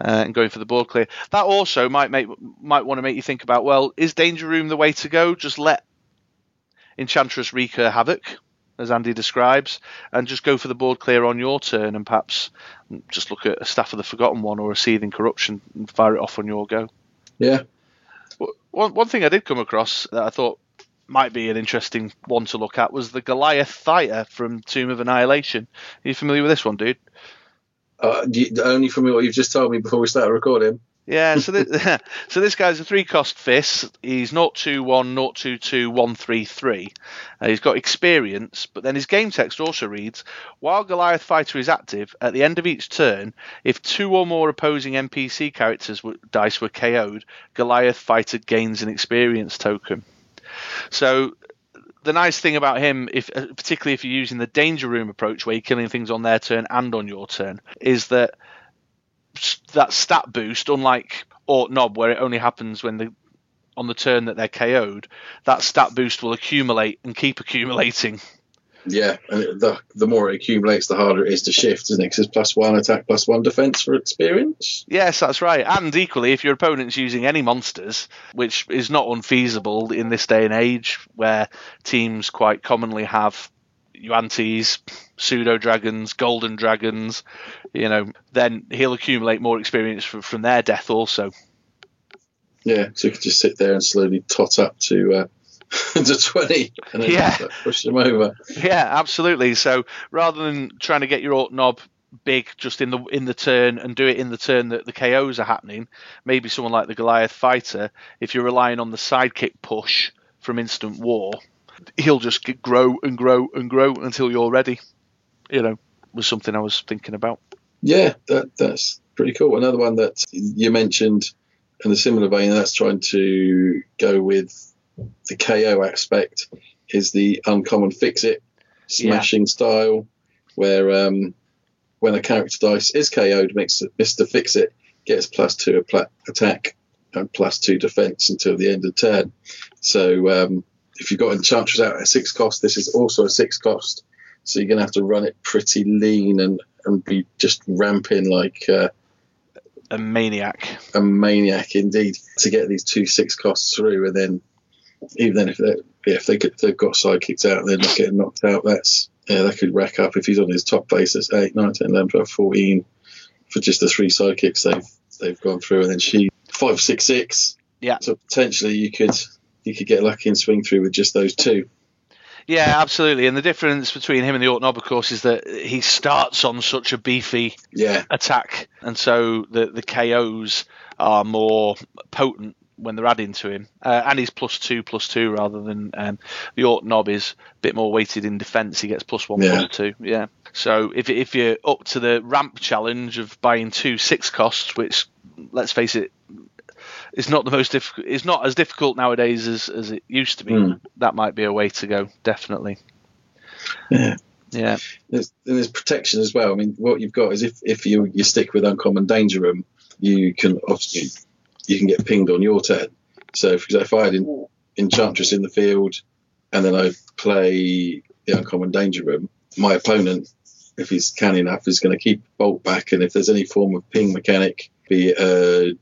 uh, and going for the board clear. That also might make might want to make you think about, well, is Danger Room the way to go? Just let Enchantress wreak her havoc, as Andy describes, and just go for the board clear on your turn and perhaps just look at a Staff of the Forgotten one or a Seething Corruption and fire it off on your go. Yeah, One, one thing I did come across that I thought might be an interesting one to look at was the Goliath fighter from Tomb of Annihilation. Are you familiar with this one, dude? uh, you, only from what you've just told me before we started recording. Yeah, so this, so this guy's a three cost fist. He's 021, 022, 133. Uh, he's got experience, but then his game text also reads While Goliath Fighter is active, at the end of each turn, if two or more opposing NPC characters w- dice were KO'd, Goliath Fighter gains an experience token. So the nice thing about him, if uh, particularly if you're using the danger room approach, where you're killing things on their turn and on your turn, is that that stat boost, unlike Ork Nob, where it only happens when the on the turn that they're KO'd, that stat boost will accumulate and keep accumulating. Yeah, and it, the the more it accumulates, the harder it is to shift, isn't it? 'Cause it's plus one attack, plus one defense for experience. Yes, that's right. And equally, if your opponent's using any monsters, which is not unfeasible in this day and age, where teams quite commonly have Yuan-tis, pseudo dragons, golden dragons, you know, then he'll accumulate more experience from, from their death also. Yeah, so you could just sit there and slowly tot up to uh, to twenty, and then Yeah. push them over. Yeah, absolutely. So rather than trying to get your Ork Nob big just in the in the turn and do it in the turn that the KOs are happening, maybe someone like the Goliath fighter, if you're relying on the sidekick push from instant war, he'll just grow and grow and grow until you're ready. You know, was something I was thinking about. Yeah, that that's pretty cool. Another one that you mentioned in a similar vein, that's trying to go with the KO aspect, is the uncommon fix it smashing style, where um, when a character dice is KO'd, Mister Fix It gets plus two attack and plus two defense until the end of turn. So um, if you've got Enchantress out at six cost, this is also a six cost. So you're going to have to run it pretty lean and, and be just ramping like uh, A maniac. a maniac indeed to get these two six costs through. And then even then, if, they if they get, they've got sidekicks out and they're not getting knocked out, that's yeah, that could rack up if he's on his top base. That's 8, 9, 10, 11, 12, 14 for just the three sidekicks they've they've gone through, and then she five, six, six. Yeah. So potentially you could you could get lucky and swing through with just those two. Yeah, absolutely. And the difference between him and the Ork Nob, of course, is that he starts on such a beefy Yeah, attack, and so the the KOs are more potent when they're adding to him. Uh, and he's plus two, plus two, rather than um, the Ork Nob is a bit more weighted in defence. He gets plus one, Yeah. plus two. Yeah. So if if you're up to the ramp challenge of buying two six costs, which let's face it. Is not the most difficult. It's not as difficult nowadays as, as it used to be. Mm. That might be a way to go, definitely. yeah. Yeah, There's, and there's protection as well. I mean, what you've got is if, if you, you stick with uncommon danger room, you can obviously you can get pinged on your turn. So if, if I had en- enchantress in the field and then I play the uncommon danger room, my opponent, if he's canny enough, is going to keep bolt back. And if there's any form of ping mechanic, be it a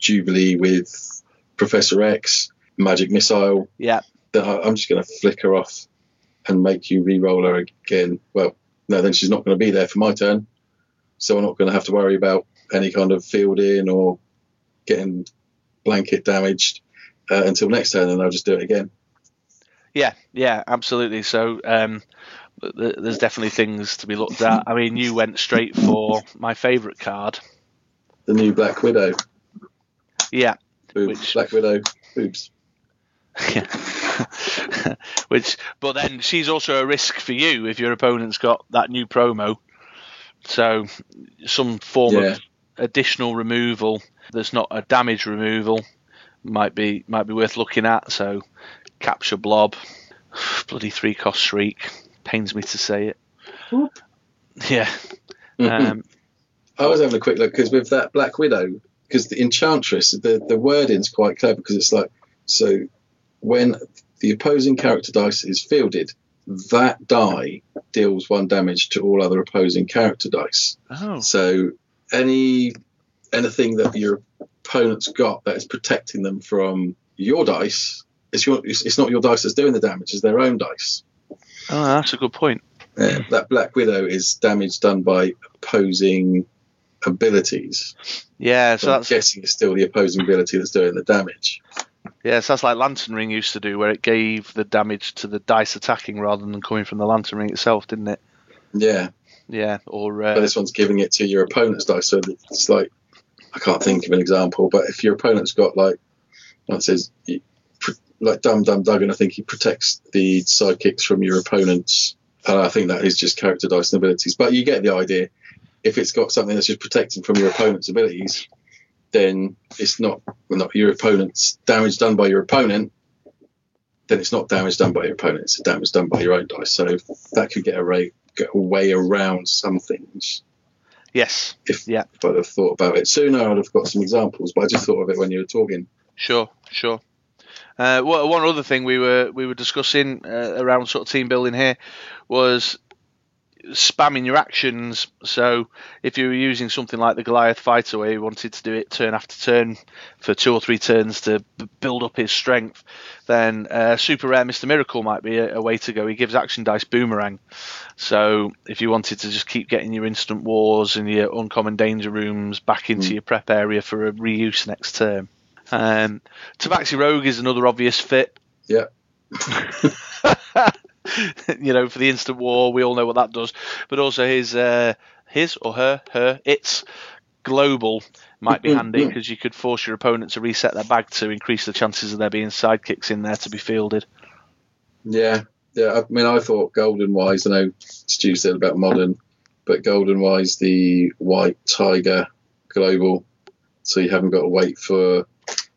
jubilee with Professor X, magic missile, yeah, I- I'm just going to flick her off and make you re-roll her again. Well, no, then she's not going to be there for my turn, so I'm not going to have to worry about any kind of fielding or getting blanket damaged uh, until next turn, and I'll just do it again. yeah, yeah, absolutely. So um, th- there's definitely things to be looked at. I mean, you went straight for my favourite card. The new Black Widow, Yeah, boobs, Which- Black Widow, boobs. Yeah, which, but then she's also a risk for you if your opponent's got that new promo. So, some form Yeah. of additional removal that's not a damage removal might be might be worth looking at. So, capture blob, bloody three cost shriek. Pains me to say it. Whoop. Yeah. Um, I was having a quick look because with that Black Widow, because the Enchantress, the the wording's quite clever because it's like so when the opposing character dice is fielded, that die deals one damage to all other opposing character dice. oh, So any anything that your opponent's got that is protecting them from your dice, it's your it's, it's not your dice that's doing the damage, it's their own dice. oh, that's a good point. Uh, that Black Widow is damage done by opposing abilities. Yeah, so So I'm guessing it's still the opposing ability that's doing the damage. yeah, so that's like Lantern Ring used to do, where it gave the damage to the dice attacking rather than coming from the Lantern Ring itself, didn't it? Yeah, Yeah, or but uh, this one's giving it to your opponent's dice. So it's like I can't think of an example, but if your opponent's got like, it says like Dum Dum Duggan, I think he protects the sidekicks from your opponents, and I think that is just character dice and abilities. But you get the idea. If it's got something that's just protecting from your opponent's abilities, then it's not well, not your opponent's damage done by your opponent. Then it's not damage done by your opponent; it's damage done by your own dice. So that could get a, ray, get a way around some things yes, if, Yeah. if I'd have thought about it sooner, I'd have got some examples. But I just thought of it when you were talking. sure, sure. Uh, wha- one other thing we were we were discussing uh, around sort of team building here was spamming your actions. So if you were using something like the Goliath fighter, where you wanted to do it turn after turn for two or three turns to build up his strength, then uh, Super Rare Mister Miracle might be a, a way to go. He gives action dice boomerang. So if you wanted to just keep getting your instant wars and your uncommon danger rooms back into Mm. your prep area for a reuse next term. Um, Tabaxi Rogue is another obvious fit. Yeah. you know, for the instant war, we all know what that does. But also his, uh, his or her, her, its global might be handy because you could force your opponent to reset their bag to increase the chances of there being sidekicks in there to be fielded. Yeah, yeah. I mean, I thought Golden Wise. I know Stu said about modern, but Golden Wise, the White Tiger Global, so you haven't got to wait for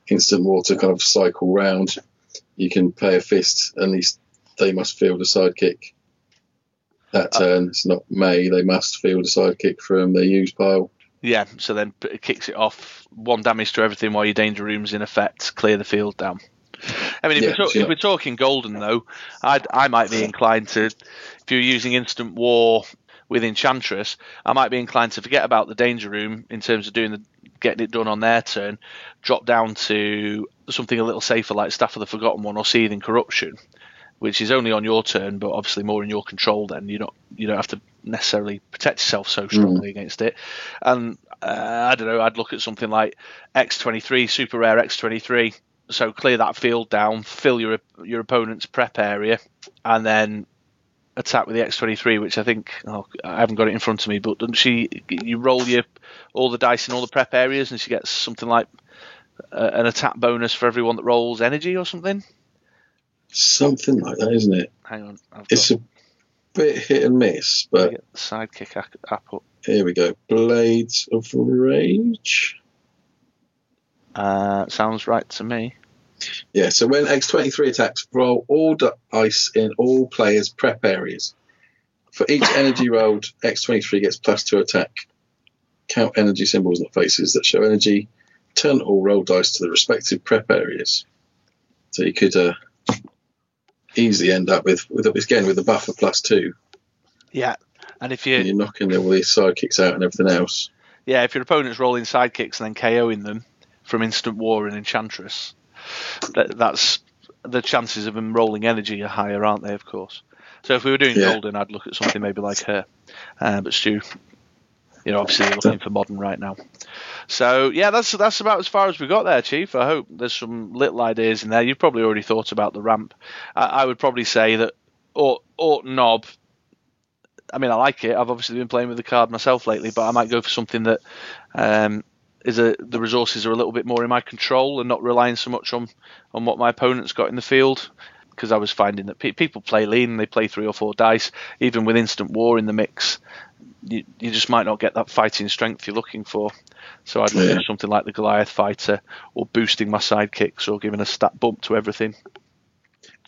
instant war to kind of cycle round. You can pay a fist, at least they must field a sidekick. That uh, turn, it's not May. They must field a sidekick from their use pile. Yeah, so then it kicks it off. One damage to everything while your danger room's in effect. Clear the field down. I mean, if, Yeah, we're, talk- if we're talking golden though, I'd, I might be inclined to, if you're using instant war with Enchantress, I might be inclined to forget about the danger room in terms of doing the getting it done on their turn. Drop down to something a little safer like Staff of the Forgotten One or Seething Corruption, which is only on your turn, but obviously more in your control. Then you don't you don't have to necessarily protect yourself so strongly mm. against it. And uh, I don't know, I'd look at something like X23, super rare X23. So clear that field down, fill your your opponent's prep area, and then attack with the X23, which I think oh, I haven't got it in front of me, but doesn't she? You roll your all the dice in all the prep areas, and she gets something like uh, an attack bonus for everyone that rolls energy or something. Something like that, isn't it? Hang on, I've it's got... a bit hit and miss, but sidekick app up. Here we go. Blades of Rage. Uh, sounds right to me. Yeah, so when X23 attacks, roll all dice in all players' prep areas. For each energy rolled, X23 gets plus two attack. Count energy symbols, not faces, that show energy. Turn all roll dice to the respective prep areas. So you could uh, easily end up with, with again with a buffer plus two. Yeah, and if you and you're knocking all these sidekicks out and everything else. Yeah, if your opponent's rolling sidekicks and then KOing them from instant war and enchantress, that, that's the chances of them rolling energy are higher, aren't they? Of course. So if we were doing yeah. golden, I'd look at something maybe like her. Uh, but Stu, you know, obviously you're looking for modern right now. So yeah, that's that's about as far as we got there, Chief. I hope there's some little ideas in there. You've probably already thought about the ramp. I, I would probably say that or Ork Nob. I mean, I like it. I've obviously been playing with the card myself lately, but I might go for something that um, is a, the resources are a little bit more in my control and not relying so much on on what my opponent's got in the field. Because I was finding that pe- people play lean, they play three or four dice, even with instant war in the mix. You, you just might not get that fighting strength you're looking for. So I'd look yeah. at something like the Goliath fighter, or boosting my sidekicks, or giving a stat bump to everything.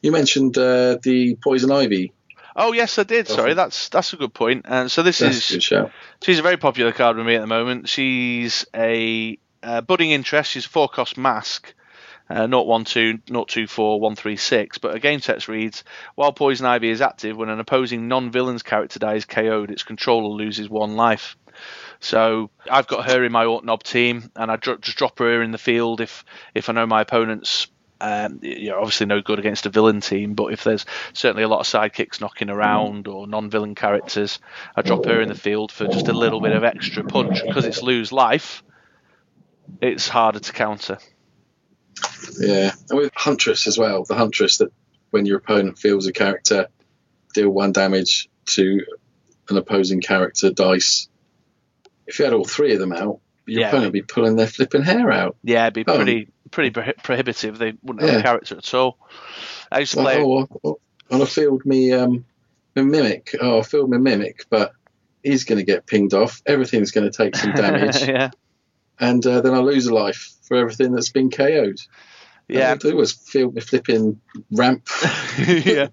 You mentioned uh, the poison ivy. Oh yes, I did. Sorry, that's that's a good point. And so this that's is she's a very popular card with me at the moment. She's a uh, budding interest. She's a four cost mask. Uh, 012, 024, 136. But a game text reads While Poison Ivy is active, when an opposing non villain's character dies KO'd, its controller loses one life. So I've got her in my Ork Nob team, and I just drop her in the field if if I know my opponent's um, you know, obviously no good against a villain team, but if there's certainly a lot of sidekicks knocking around or non-villain characters, I drop her in the field for just a little bit of extra punch because it's lose life. It's harder to counter. Yeah, and with Huntress as well, the Huntress that when your opponent feels a character, deal one damage to an opposing character dice if you had all three of them out, your yeah. opponent would be pulling their flipping hair out. Yeah, it'd be oh. pretty pretty prohibitive. They wouldn't have yeah. a character at all. I used to play. Oh, oh, I field me um, my mimic. Oh, I field my mimic, but he's going to get pinged off. Everything's going to take some damage. yeah. And uh, then I lose a life for everything that's been KO'd. Yeah. All I do was feel my flipping ramp. yeah.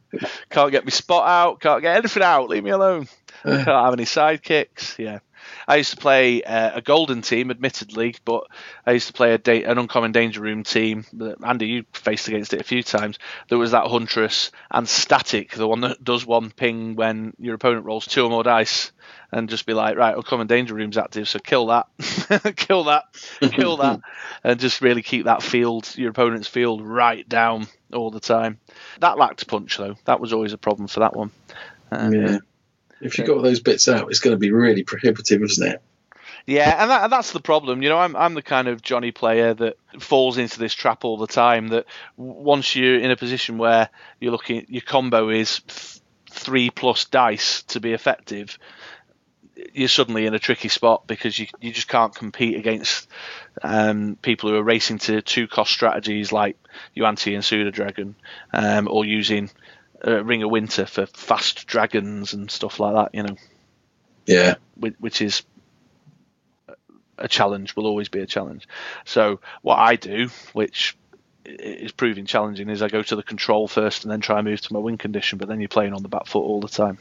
Can't get me spot out. Can't get anything out. Leave me alone. Uh, can't have any sidekicks. Yeah. I used to play uh, a golden team, admittedly, but I used to play a da- an uncommon danger room team. Andy, you faced against it a few times. There was that huntress and static, the one that does one ping when your opponent rolls two or more dice, and just be like, right, uncommon danger room's active, so kill that, kill that, kill that, and just really keep that field, your opponent's field, right down all the time. That lacked punch though. That was always a problem for that one. Um, yeah. If you got those bits out, it's going to be really prohibitive, isn't it? Yeah, and, that, and that's the problem. You know, I'm I'm the kind of Johnny player that falls into this trap all the time. That once you're in a position where you're looking, your combo is th- three plus dice to be effective, you're suddenly in a tricky spot because you you just can't compete against um, people who are racing to two cost strategies like Yuan-ti and Pseudo um, or using uh, Ring of Winter for fast dragons and stuff like that. You know. Yeah. Which, which is a challenge. Will always be a challenge. So what I do, which is proving challenging, is I go to the control first and then try and move to my win condition. But then you're playing on the back foot all the time.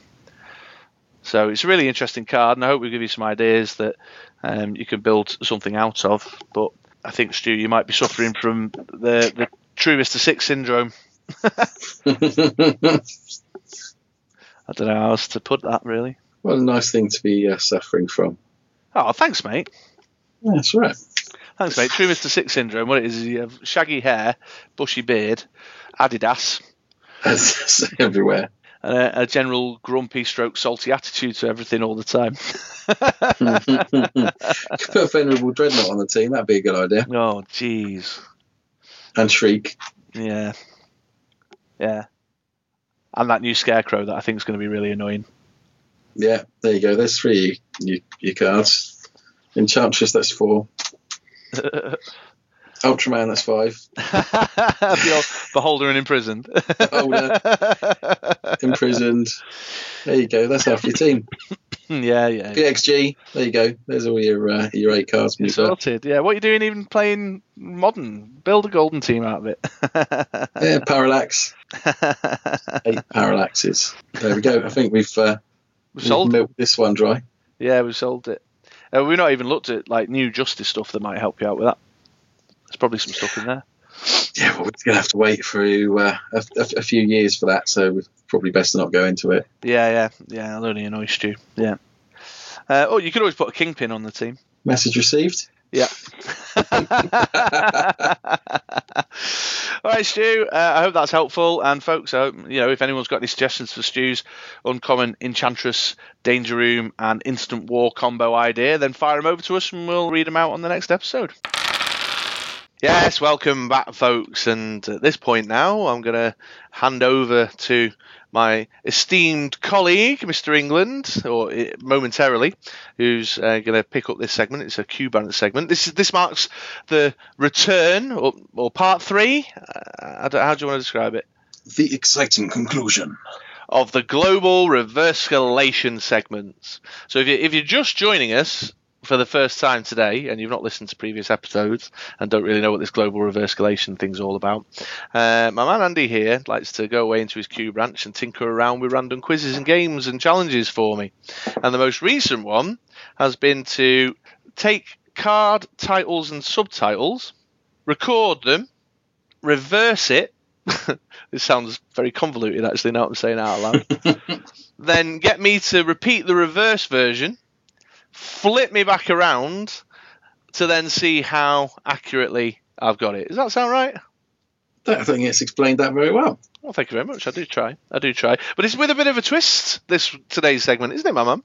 So it's a really interesting card, and I hope we give you some ideas that um, you can build something out of. But I think Stu, you might be suffering from the the true Mister Six syndrome. I don't know how else to put that, really. Well, a nice thing to be uh, suffering from. Oh, thanks, mate. Yeah, that's right. Thanks, mate. True Mr. Six syndrome. What it is is you have shaggy hair, bushy beard, Adidas, It's everywhere. And a, a general grumpy stroke salty attitude to everything all the time. Put a venerable dreadnought on the team. That'd be a good idea. oh, jeez. And shriek. Yeah. Yeah. And that new scarecrow that I think is going to be really annoying. Yeah, there you go. There's three you, your cards. Enchantress, that's four. Ultraman, that's five. Beholder and imprisoned. Beholder. Imprisoned. There you go. That's half your team. yeah, yeah. PXG. There you go. There's all your uh, your eight cards. You're You've got. sorted. Yeah, what are you doing even playing modern? Build a golden team out of it. Yeah, parallax. Eight parallaxes. There we go. I think we've, uh, we we've sold milked this one dry. Yeah, we sold it. Uh, we've not even looked at like new justice stuff that might help you out with that. There's probably some stuff in there. Yeah, well, we're going to have to wait for uh, a, a, a few years for that, so we're probably best to not go into it. Yeah, yeah, yeah. I'll only annoy Stu. Yeah. Uh, oh, you could always put a kingpin on the team. Message received. Yeah. All right, Stu. Uh, I hope that's helpful. And folks, I hope, you know, if anyone's got any suggestions for Stu's uncommon enchantress, danger room, and instant war combo idea, then fire them over to us, and we'll read them out on the next episode. Yes, welcome back, folks. And at this point now, I'm going to hand over to my esteemed colleague, Mr. England, or uh, momentarily, who's uh, going to pick up this segment. It's a Q Banner segment. This is this marks the return, or, or part three. Uh, I don't- how do you want to describe it? The exciting conclusion. Of the global reverse escalation segments. So if you're, if you're just joining us for the first time today and you've not listened to previous episodes and don't really know what this global reverse escalation thing's all about, uh, my man Andy here likes to go away into his Cube branch and tinker around with random quizzes and games and challenges for me. And the most recent one has been to take card titles and subtitles, record them, reverse it. this sounds very convoluted actually now I'm saying it out loud. then get me to repeat the reverse version, flip me back around to then see how accurately I've got it. Does that sound right? I think it's explained that very well. Well, thank you very much. I do try. I do try. But it's with a bit of a twist, this today's segment, isn't it, my mum?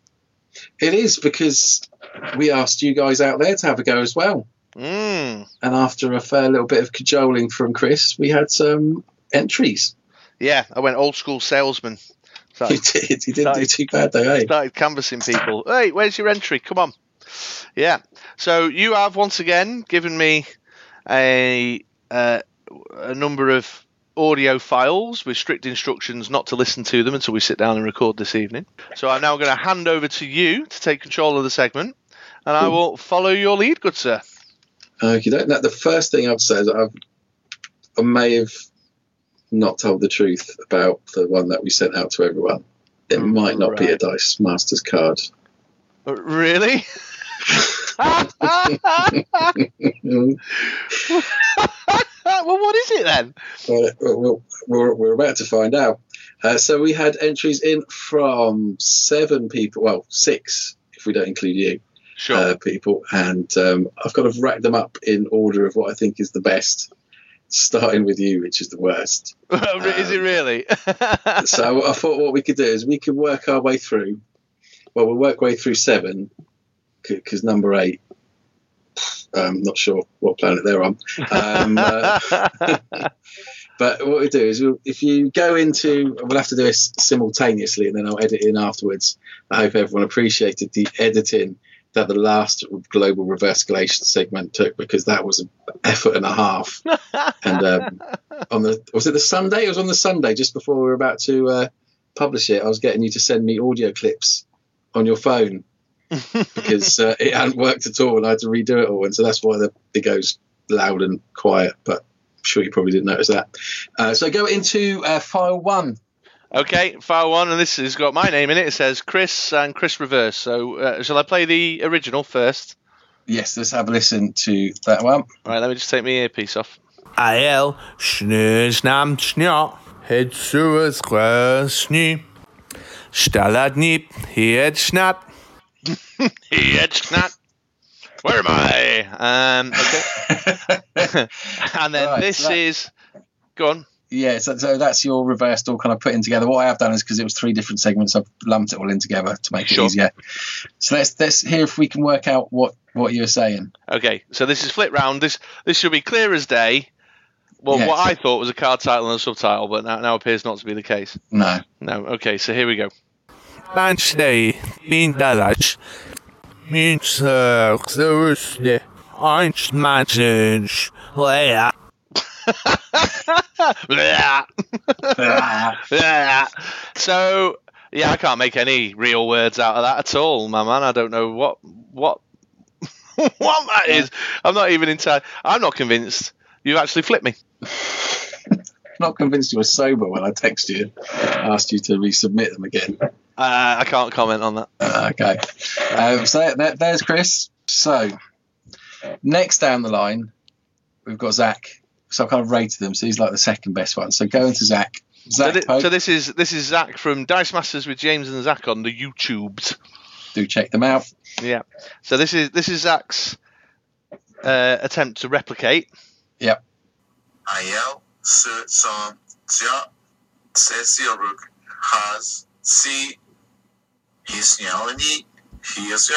It is because we asked you guys out there to have a go as well. Mm. And after a fair little bit of cajoling from Chris, we had some entries. Yeah, I went old school salesman. Started, did. You didn't do too bad though, eh? started canvassing people. Hey, where's your entry? Come on. Yeah. So you have once again given me a uh, a number of audio files with strict instructions not to listen to them until we sit down and record this evening. So I'm now going to hand over to you to take control of the segment, and I will follow your lead, good sir. Okay, that the first thing I've said, is I've, I may have not told the truth about the one that we sent out to everyone. It might not be a Dice Masters card. Really? Mm, well, what is it then? we're, we're, we're about to find out. Uh, so we had entries in from seven people, well, six if we don't include you, Sure. uh, people, and um, I've kind of racked them up in order of what I think is the best, starting with you, which is the worst. is it really? so I thought what we could do is we could work our way through. Well, we'll work our way through seven because number eight. I'm not sure what planet they're on. Um, uh, but what we do is we'll, if you go into, we'll have to do this simultaneously, and then I'll edit in afterwards. I hope everyone appreciated the editing that the last global reverse escalation segment took because that was an effort and a half. and um, on the was it the Sunday? It was on the Sunday just before we were about to uh, publish it. I was getting you to send me audio clips on your phone because uh, it hadn't worked at all, and I had to redo it all, and so that's why the, it goes loud and quiet. But I'm sure you probably didn't notice that. Uh, so go into uh, file one. Okay, file one, and this has got my name in it. It says Chris and Chris Reverse. So, uh, shall I play the original first? Yes, let's have a listen to that one. Right, let me just take my earpiece off. AL Schnösnam Schnja Het Suez Schnü Stalad Het Schnapp It's not. Where am I? Um, okay. and then Right, this so that- is. Go on. Yeah, so, so that's your reversed all kind of putting together. What I have done is because it was three different segments, I've lumped it all in together to make it Sure. easier. So let's let's hear if we can work out what what you're saying. Okay, so this is flip round. This this should be clear as day. Well, Yes. what I thought was a card title and a subtitle, but now, now appears not to be the case. No. No. Okay, so here we go. Manchday, min dalać. Min serce, uh, eins manchens, lea. so yeah, I can't make any real words out of that at all, my man. I don't know what what what that is. I'm not even entirely. I'm not convinced. You've actually flipped me. Not convinced you were sober when I texted you, asked you to resubmit them again. Uh, I can't comment on that. Uh, okay. Um, so there, there's Chris. So next down the line, we've got Zach. So I've kind of rated them. So he's like the second best one. So going to Zach. Zach, thi- Pope, so this is this is Zach from Dice Masters with James and Zach on the YouTubes. do check them out. Yeah. So this is this is Zach's uh, attempt to replicate. Ayel Song Jia Cecilbrook has C is Yelani he is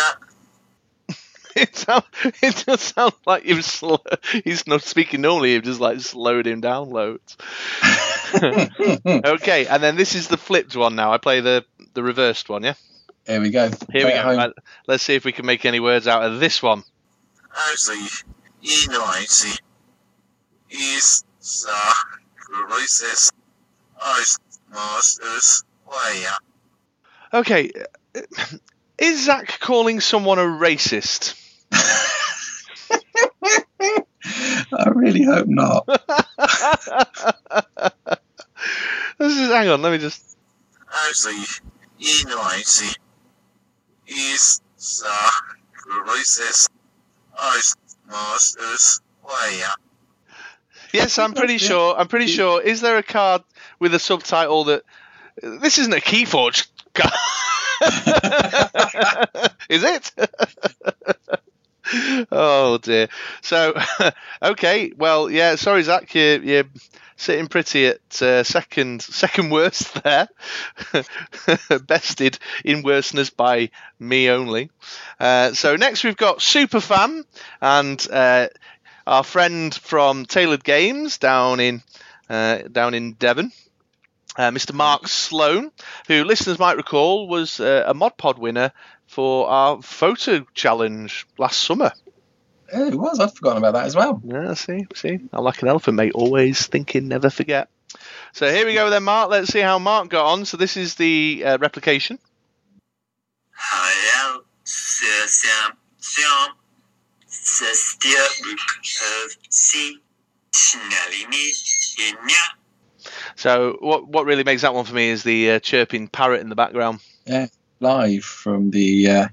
It, sound, it does sound like you've sl- he's not speaking normally. You've just like slowed him down loads. okay, and then this is the flipped one. Now I play the the reversed one. Yeah. Here we go. Here we go. Right, let's see if we can make any words out of this one. actually Inoichi is the racist osmosis way Okay, uh, is Zach calling someone a racist? I really hope not. this is. Hang on. Let me just. actually Inoichi is the racist oh, osmosis way Yes, I'm pretty sure. I'm pretty sure. Is there a card with a subtitle that this isn't a Keyforge card? is it? oh dear. So, okay. Well, yeah. Sorry, Zach. You're, you're sitting pretty at uh, second second worst there. Bested in worstness by me only. Uh, so next we've got Superfan and. Uh, our friend from Tailored Games down in uh, down in Devon, uh, Mr. Mark Sloan, who listeners might recall was uh, a Mod Pod winner for our photo challenge last summer. Yeah, it was. I'd forgotten about that as well. Yeah, see, see, I'm like an elephant, mate. Always thinking, never forget. So here we go then, Mark. Let's see how Mark got on. So this is the uh, replication. Hayal Sesam Siam Sestia of C So what what really makes that one for me is the uh, chirping parrot in the background Live from the uh,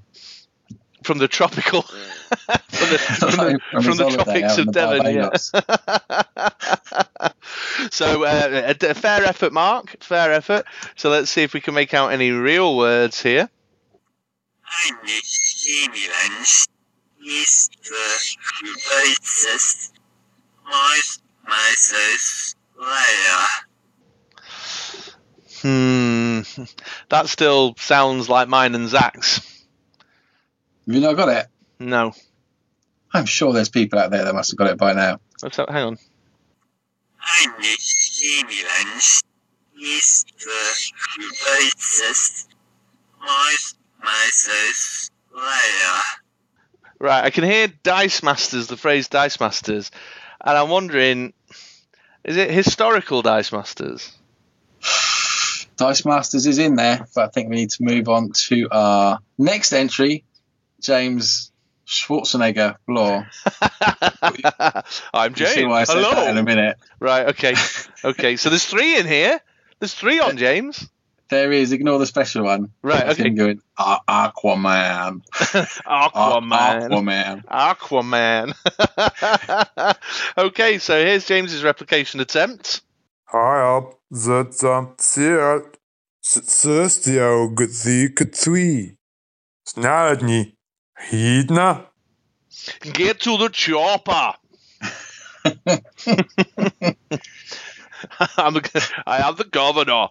from the tropical from the, from the, from, from the tropics of the Devon. Yeah. So uh, a, a fair effort, Mark. Fair effort. So let's see if we can make out any real words here. Eine Himmelens ist the racist Moist Myself Leia Hmm. That still sounds like mine and Zach's. Have you not got it? No. I'm sure there's people out there that must have got it by now. What's up? hang on. Eine Himmelens ist the racist Moist Myself Leia Right, I can hear Dice Masters, the phrase Dice Masters, and I'm wondering, is it historical Dice Masters? Dice Masters is in there, but I think we need to move on to our next entry, James Schwarzenegger Law. I'm James. why I said that in a minute. Right. Okay. Okay. So there's three in here. There's three on James. There is. Ignore the special one. Right. Okay. going "Ah, Aquaman. Aquaman. Aquaman. Aquaman. okay, so here's James's replication attempt. Hayal zatsam ciert. Sustio gzi ktsui. Snadni. Hidna. Get to the chopper. I'm the, am the governor.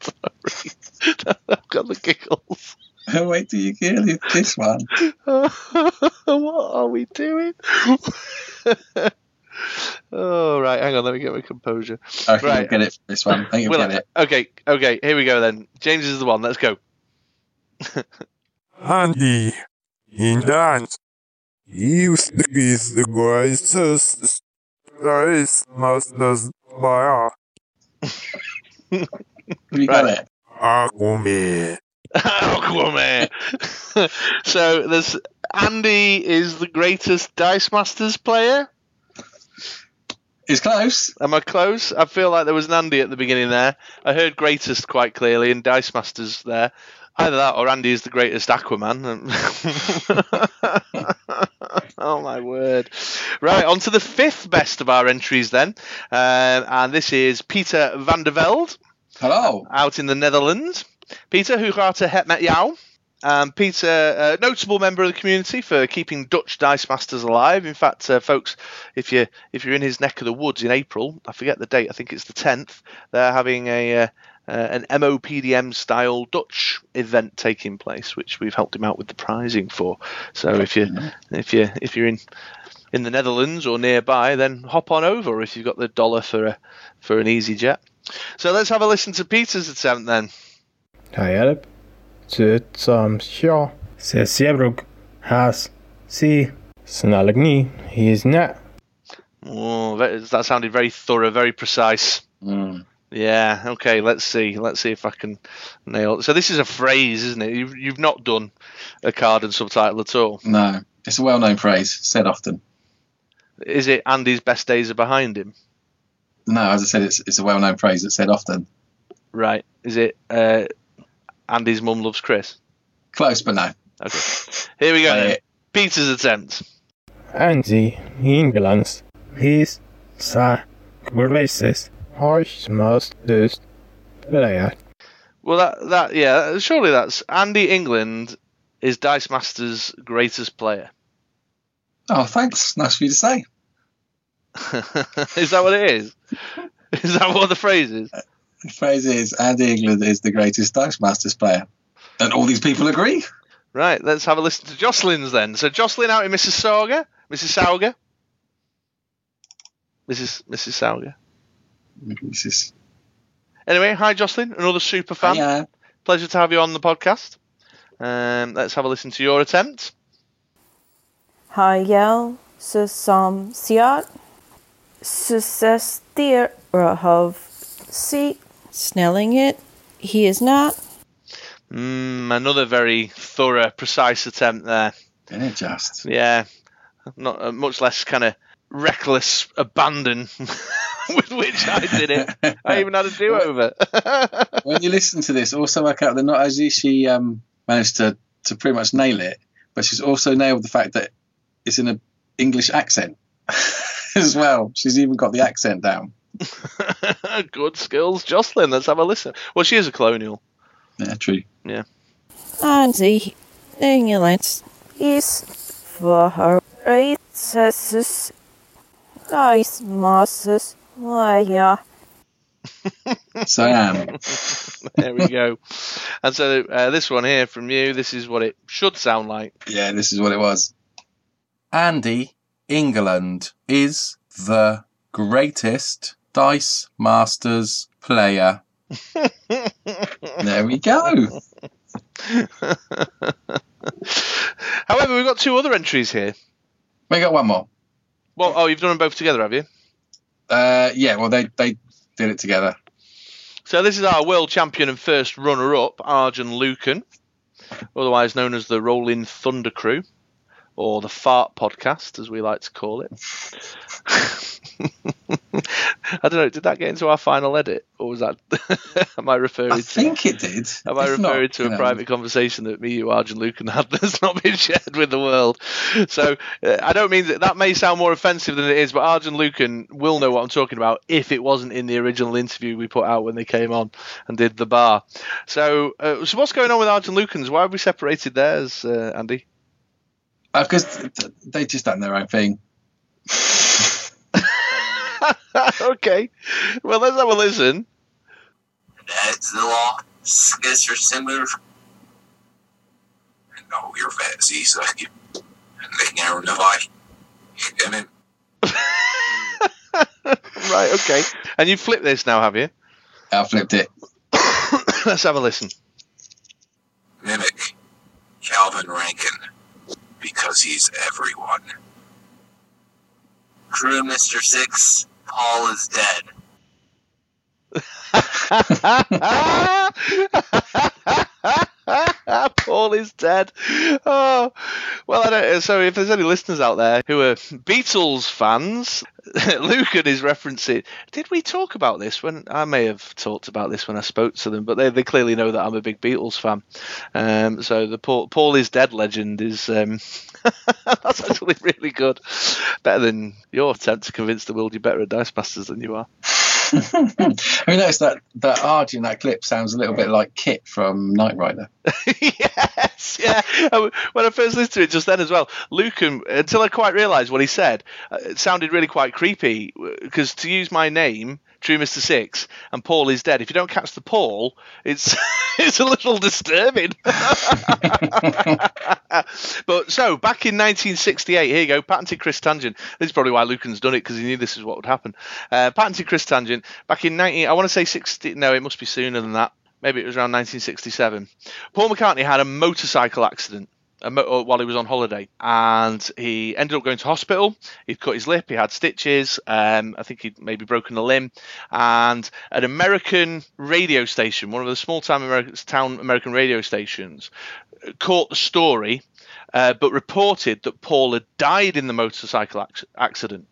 Sorry. I've got the giggles. Wait till you hear this- this one. what are we doing? oh, right. Hang on. Let me get my composure. I think Right. you'll get it for this one. I think you'll Will get I- it. Okay. Okay. Here we go then. James is the one. Let's go. Andy, in dance, you is the greatest race masters by Have you got Right. it? Aquaman. Aquaman. so there's Andy is the greatest Dice Masters player. It's close. Am I close? I feel like there was an Andy at the beginning there. I heard greatest quite clearly and Dice Masters there. Either that or Andy is the greatest Aquaman. oh my word. Right, on to the fifth best of our entries then. Uh, and this is Peter van der Velde Hello. out in the Netherlands. Peter, gaat het met jou? Um, Peter, a notable member of the community for keeping Dutch Dice Masters alive. In fact, uh, folks, if you if you're in his neck of the woods in April, I forget the date. I think it's the 10th. They're having a uh, uh, an MOPDM style Dutch event taking place, which we've helped him out with the prizing for. So if you if you if you're in in the Netherlands or nearby, then hop on over if you've got the dollar for a for an easy jet. So let's have a listen to Peter's attempt then. Hi, help. Zit som sjå. Se sebrug. Has. Si. Snalig ni. He is net. Oh, that, that sounded very thorough, very precise. Mm. Yeah. Okay. Let's see. Let's see if I can nail. it. So this is a phrase, isn't it? You've you've not done a card and subtitle at all. No, it's a well-known phrase, said often. Is it Andy's best days are behind him? No, as I said, it's, it's a well-known phrase that's said often. Right. Is it uh, Andy's mum loves Chris? Close, but no. Okay. Here we go. Then. Uh, Peter's attempt. Andy. Englands. He's. Sa. Greatest. Harsh most dus. Player. Well, that that yeah. Surely that's Andy England is Dice Masters' greatest player. Oh, thanks. Nice for you to say. is that what it is? Is that what the phrase is? Uh, The phrase is Andy England is the greatest Dice Masters player. And all these people agree. Right, let's have a listen to Jocelyn's then. So Jocelyn out in Mississauga, Mississauga, Mrs. Mississauga. This Mrs. Anyway, hi Jocelyn, another super fan. yeah. Pleasure to have you on the podcast. Um, let's have a listen to your attempt. Hajel som siat Sussestirahov see snelling it. He is not. Mm, another very thorough, precise attempt there. Isn't it just? Yeah, not uh, much less kind of reckless abandon with which I did it. I even had a do-over. when you listen to this, also work out that not only she um, managed to, to pretty much nail it, but she's also nailed the fact that it's in an English accent as well. She's even got the accent down. Good skills, Jocelyn. Let's have a listen. Well, she is a colonial. Yeah, true. Yeah. Andy England is for her races. Nice masses. Why, So I am. There we go. and so uh, this one here from you, this is what it should sound like. yeah, this is what it was. Andy England is the greatest Dice Masters player. there we go. However, we've got two other entries here. We got one more. Well, oh, you've done them both together, have you? Uh, yeah, well, they, they did it together. So this is our world champion and first runner-up, Arjun Lucan, otherwise known as the Rolling Thunder Crew, or the Fart Podcast, as we like to call it. I don't know. Did that get into our final edit, or was that? am I referring to I to? think it did. Am I If not, referring to a know, private conversation that me, you, Arjun Lucan had that's not been shared with the world? So uh, I don't mean that that may sound more offensive than it is, but Arjun Lucan will know what I'm talking about if it wasn't in the original interview we put out when they came on and did the bar. So, uh, so what's going on with Arjun Lucan's? Why have we separated theirs, uh, Andy? Because Uh, they just done their own thing. okay. Well, let's have a listen. That's the law. Skisser Simmer. No, you're fancy, so you making out Navai. And then right, okay. And you flipped this now, have you? I flipped it. let's have a listen. mimic Calvin Rankin because he's everyone. Crew Mr. Six, Paul is dead. Paul is dead. Oh, well, I don't. So, if there's any listeners out there who are Beatles fans, Lucan is referencing. Did we talk about this when I may have talked about this when I spoke to them? But they, they clearly know that I'm a big Beatles fan. Um, so the Paul, Paul is dead legend is um, that's actually really good. Better than your attempt to convince the world you're better at Dice Masters than you are. I mean, notice that that Arj in that clip sounds a little bit like KITT from Knight Rider. yes, yeah. When I first listened to it just then as well, Lucan, until I quite realised what he said, uh, it sounded really quite creepy. Because to use my name, True Mister Six, and Paul is dead. If you don't catch the Paul, it's it's a little disturbing. but so back in 1968, here you go, patented Chris Tangent. This is probably why Lucan's done it because he knew this is what would happen. Uh, patented Chris Tangent back in 19, I want to say 60. No, it must be sooner than that. Maybe it was around 1967. Paul McCartney had a motorcycle accident while he was on holiday, and he ended up going to hospital. He'd cut his lip, he had stitches. Um, I think he'd maybe broken a limb, and an American radio station, one of the small town American, town American radio stations, uh, caught the story, uh, but reported that Paul had died in the motorcycle ac- accident.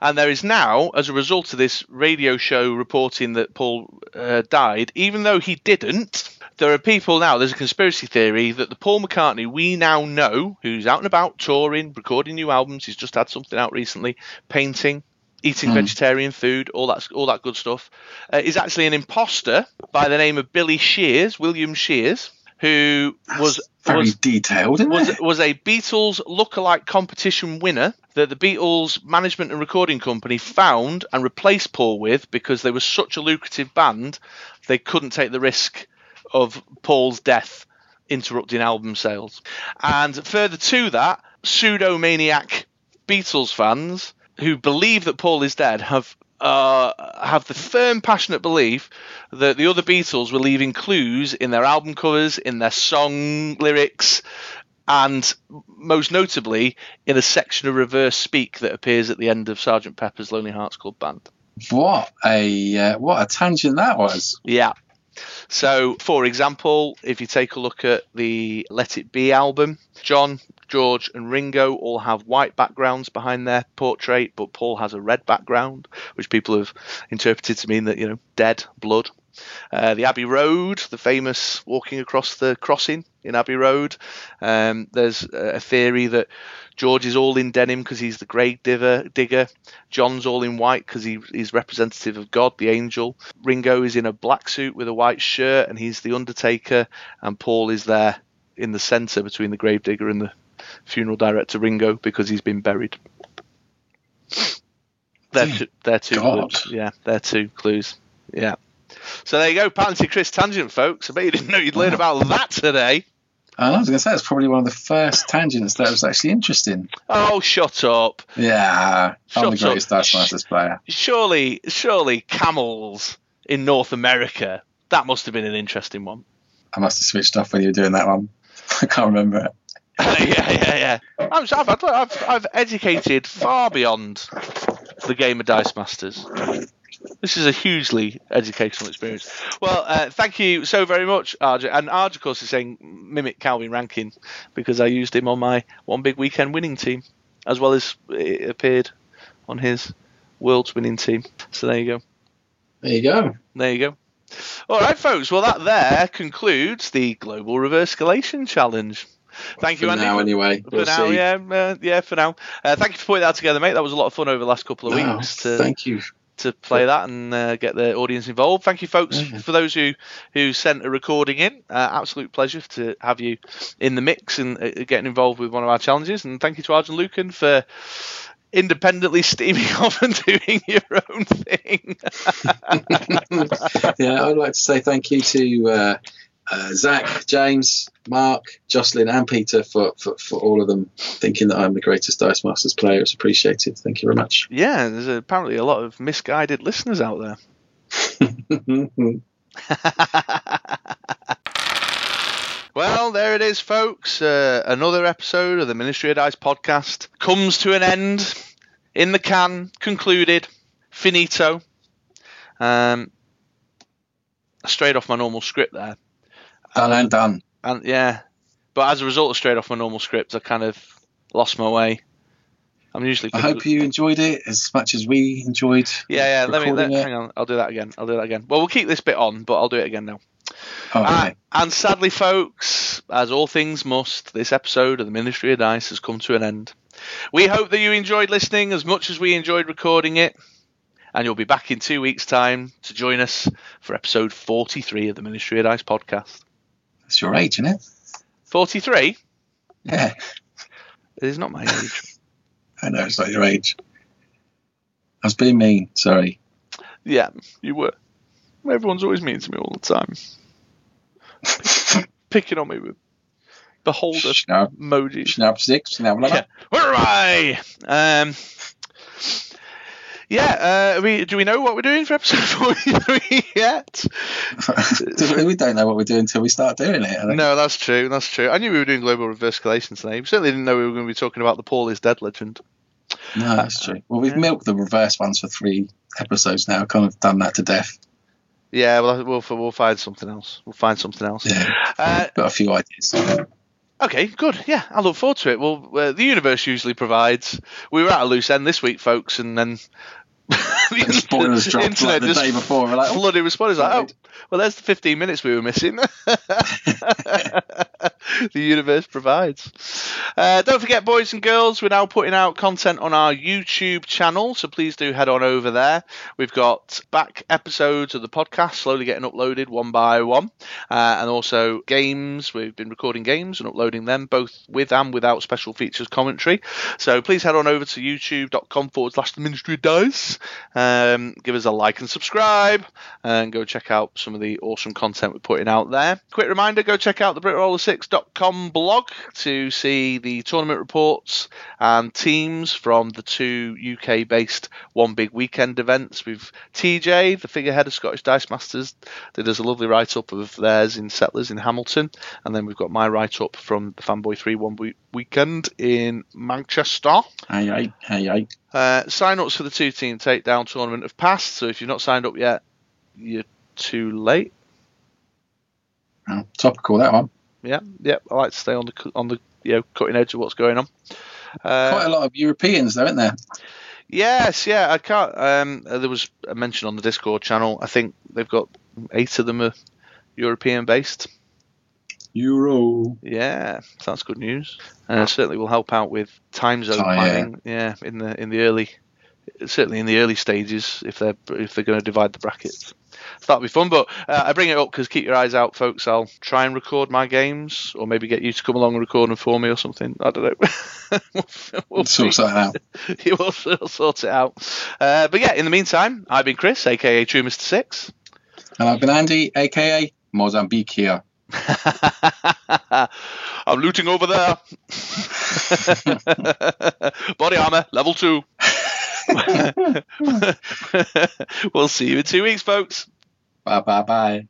And there is now, as a result of this radio show reporting that Paul uh, died, even though he didn't, there are people now, there's a conspiracy theory that the Paul McCartney we now know, who's out and about touring, recording new albums, he's just had something out recently, painting, eating vegetarian food, all that all that good stuff, uh, is actually an imposter by the name of Billy Shears, William Shears, who was Very was detailed, was it? was a Beatles lookalike competition winner that the Beatles management and recording company found and replaced Paul with because they were such a lucrative band they couldn't take the risk of Paul's death interrupting album sales. And further to that, pseudo maniac Beatles fans who believe that Paul is dead have uh, have the firm, passionate belief that the other Beatles were leaving clues in their album covers, in their song lyrics, and most notably in a section of reverse speak that appears at the end of Sergeant Pepper's Lonely Hearts Club Band. What a uh, what a tangent that was. Yeah. So, for example, if you take a look at the Let It Be album, John, George, and Ringo all have white backgrounds behind their portrait, but Paul has a red background, which people have interpreted to mean that, you know, dead, blood. Uh, the Abbey Road, the famous walking across the crossing in Abbey Road. Um, there's a theory that George is all in denim because he's the grave digger. digger. John's all in white because he, he's representative of God, the angel. Ringo is in a black suit with a white shirt and he's the Undertaker. And Paul is there in the centre between the grave digger and the funeral director Ringo because he's been buried. They're, two, they're two God. clues. Yeah, they're two clues. Yeah. So there you go, patented Chris Tangent, folks. I bet you didn't know you'd learn about that today. And I was going to say it's probably one of the first tangents that was actually interesting. Oh, shut up. Yeah, I'm the Shut up. greatest Dice Masters player. Surely, surely camels in North America. That must have been an interesting one. I must have switched off when you were doing that one. I can't remember it. yeah, yeah, yeah. I'm, I've, I've, I've educated far beyond the game of Dice Masters. This is a hugely educational experience. Well, uh, thank you so very much, Arj. And Arj, of course, is saying mimic Calvin Rankin because I used him on my one big weekend winning team, as well as it appeared on his world's winning team. So there you go. There you go. There you go. All right, folks. Well, that there concludes the Global Reverse Escalation Challenge. Thank For you, Andy. now, anyway. For We'll now, see. yeah, uh, yeah. For now, uh, thank you for putting that together, mate. That was a lot of fun over the last couple of Oh, weeks to thank you. To play that and uh, get the audience involved. Thank you, folks, Yeah. for those who who sent a recording in. Uh, absolute pleasure to have you in the mix and uh, getting involved with one of our challenges. And thank you to Arjun Lucan for independently steaming off and doing your own thing. yeah, I'd like to say thank you to uh, Zach, James, Mark, Jocelyn, and Peter for, for, for all of them thinking that I'm the greatest Dice Masters player. It's appreciated. Thank you very much. yeah, there's apparently a lot of misguided listeners out there. Well, there it is, folks. Uh, another episode of the Ministry of Dice podcast comes to an end. In the can, concluded, finito. Um, straight off my normal script there, done and done. and yeah, but as a result of straight off my normal script, I kind of lost my way. I'm usually. I hope you enjoyed it as much as we enjoyed. Yeah, yeah. Let me let, hang on. I'll do that again. I'll do that again. Well, we'll keep this bit on, but I'll do it again now. Oh, ah, okay. and sadly, folks, as all things must, this episode of the Ministry of Dice has come to an end. We hope that you enjoyed listening as much as we enjoyed recording it, and you'll be back in two weeks' time to join us for episode 43 of the Ministry of Dice podcast. That's your age, isn't it? 43? Yeah, It is not my age. I know it's not your age. I was being mean. Sorry. yeah, you were. Everyone's always mean to me all the time. Picking on me with beholder Schnapp, emojis. schnapp six. Schnapp, Yeah. Where am I? Um, yeah, uh, we, do we know what we're doing for episode 43 yet? we don't know what we're doing until we start doing it. No, that's true. That's true. I knew we were doing global reverse escalation today. We certainly didn't know we were going to be talking about the Paul is dead legend. No, that's true. Well, we've Yeah. milked the reverse ones for three episodes now. Kind of done that to death. Yeah, well, we'll we'll find something else. We'll find something else. Yeah, Uh, got a few ideas. Okay, good. Yeah, I look forward to it. Well, uh, the universe usually provides. We were at a loose end this week, folks, and then the spoilers dropped internet like the just day before. We're like, oh, flooded with spoilers. Like, oh, well, there's the 15 minutes we were missing. the universe provides. Uh, don't forget, boys and girls, we're now putting out content on our YouTube channel, so please do head on over there. We've got back episodes of the podcast slowly getting uploaded one by one, uh, and also games. We've been recording games and uploading them both with and without special features commentary. So please head on over to youtube.com forward slash the ministry of dice. Um, give us a like and subscribe, and go check out some of the awesome content we're putting out there. Quick reminder go check out the BritRoller6.com blog to see the tournament reports and teams from the two UK based One Big Weekend events. We've TJ, the figurehead of Scottish Dice Masters, did us a lovely write up of theirs in Settlers in Hamilton, and then we've got my write up from the Fanboy 3 One Week Weekend in Manchester. hey, hey. Uh, sign ups for the two team takedown tournament have passed, so if you've not signed up yet, you're too late. Oh, topical that one. Yeah, yeah. I like to stay on the on the you know cutting edge of what's going on. Uh, Quite a lot of Europeans, though, isn't there? Yes, yeah. I can't. Um, there was a mention on the Discord channel. I think they've got eight of them are European based. Euro. Yeah, so that's good news. Uh, certainly will help out with time zone Oh, yeah. planning. Yeah. in the in the early, certainly in the early stages if they're if they're going to divide the brackets. So that'll be fun. But uh, I bring it up because keep your eyes out, folks. I'll try and record my games, or maybe get you to come along and record them for me or something. I don't know. we'll, we'll Sort that out. you will we'll sort it out. Uh, but yeah, in the meantime, I've been Chris, aka True Mister Six. And I've been Andy, aka Mozambique here. I'm looting over there. Body armor, level two. we'll see you in two weeks, folks. Bye, bye, bye.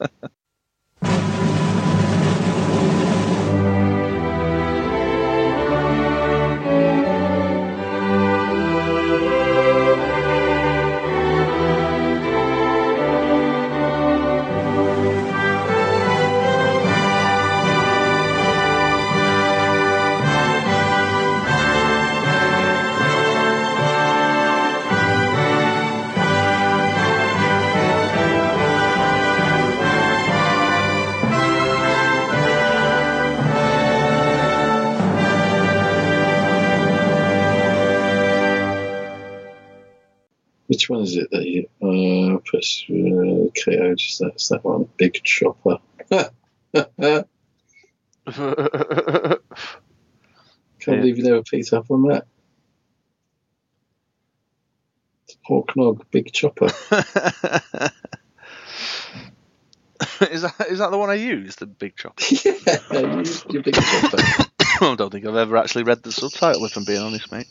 Which one is it that you uh, press uh, KO? Just that's that one, big chopper. Can't Yeah. believe you never picked up on that. Ork Nob, big chopper. is that is that the one I used? The big chop. yeah, you used your big chopper. I don't think I've ever actually read the subtitle. If I'm being honest, mate.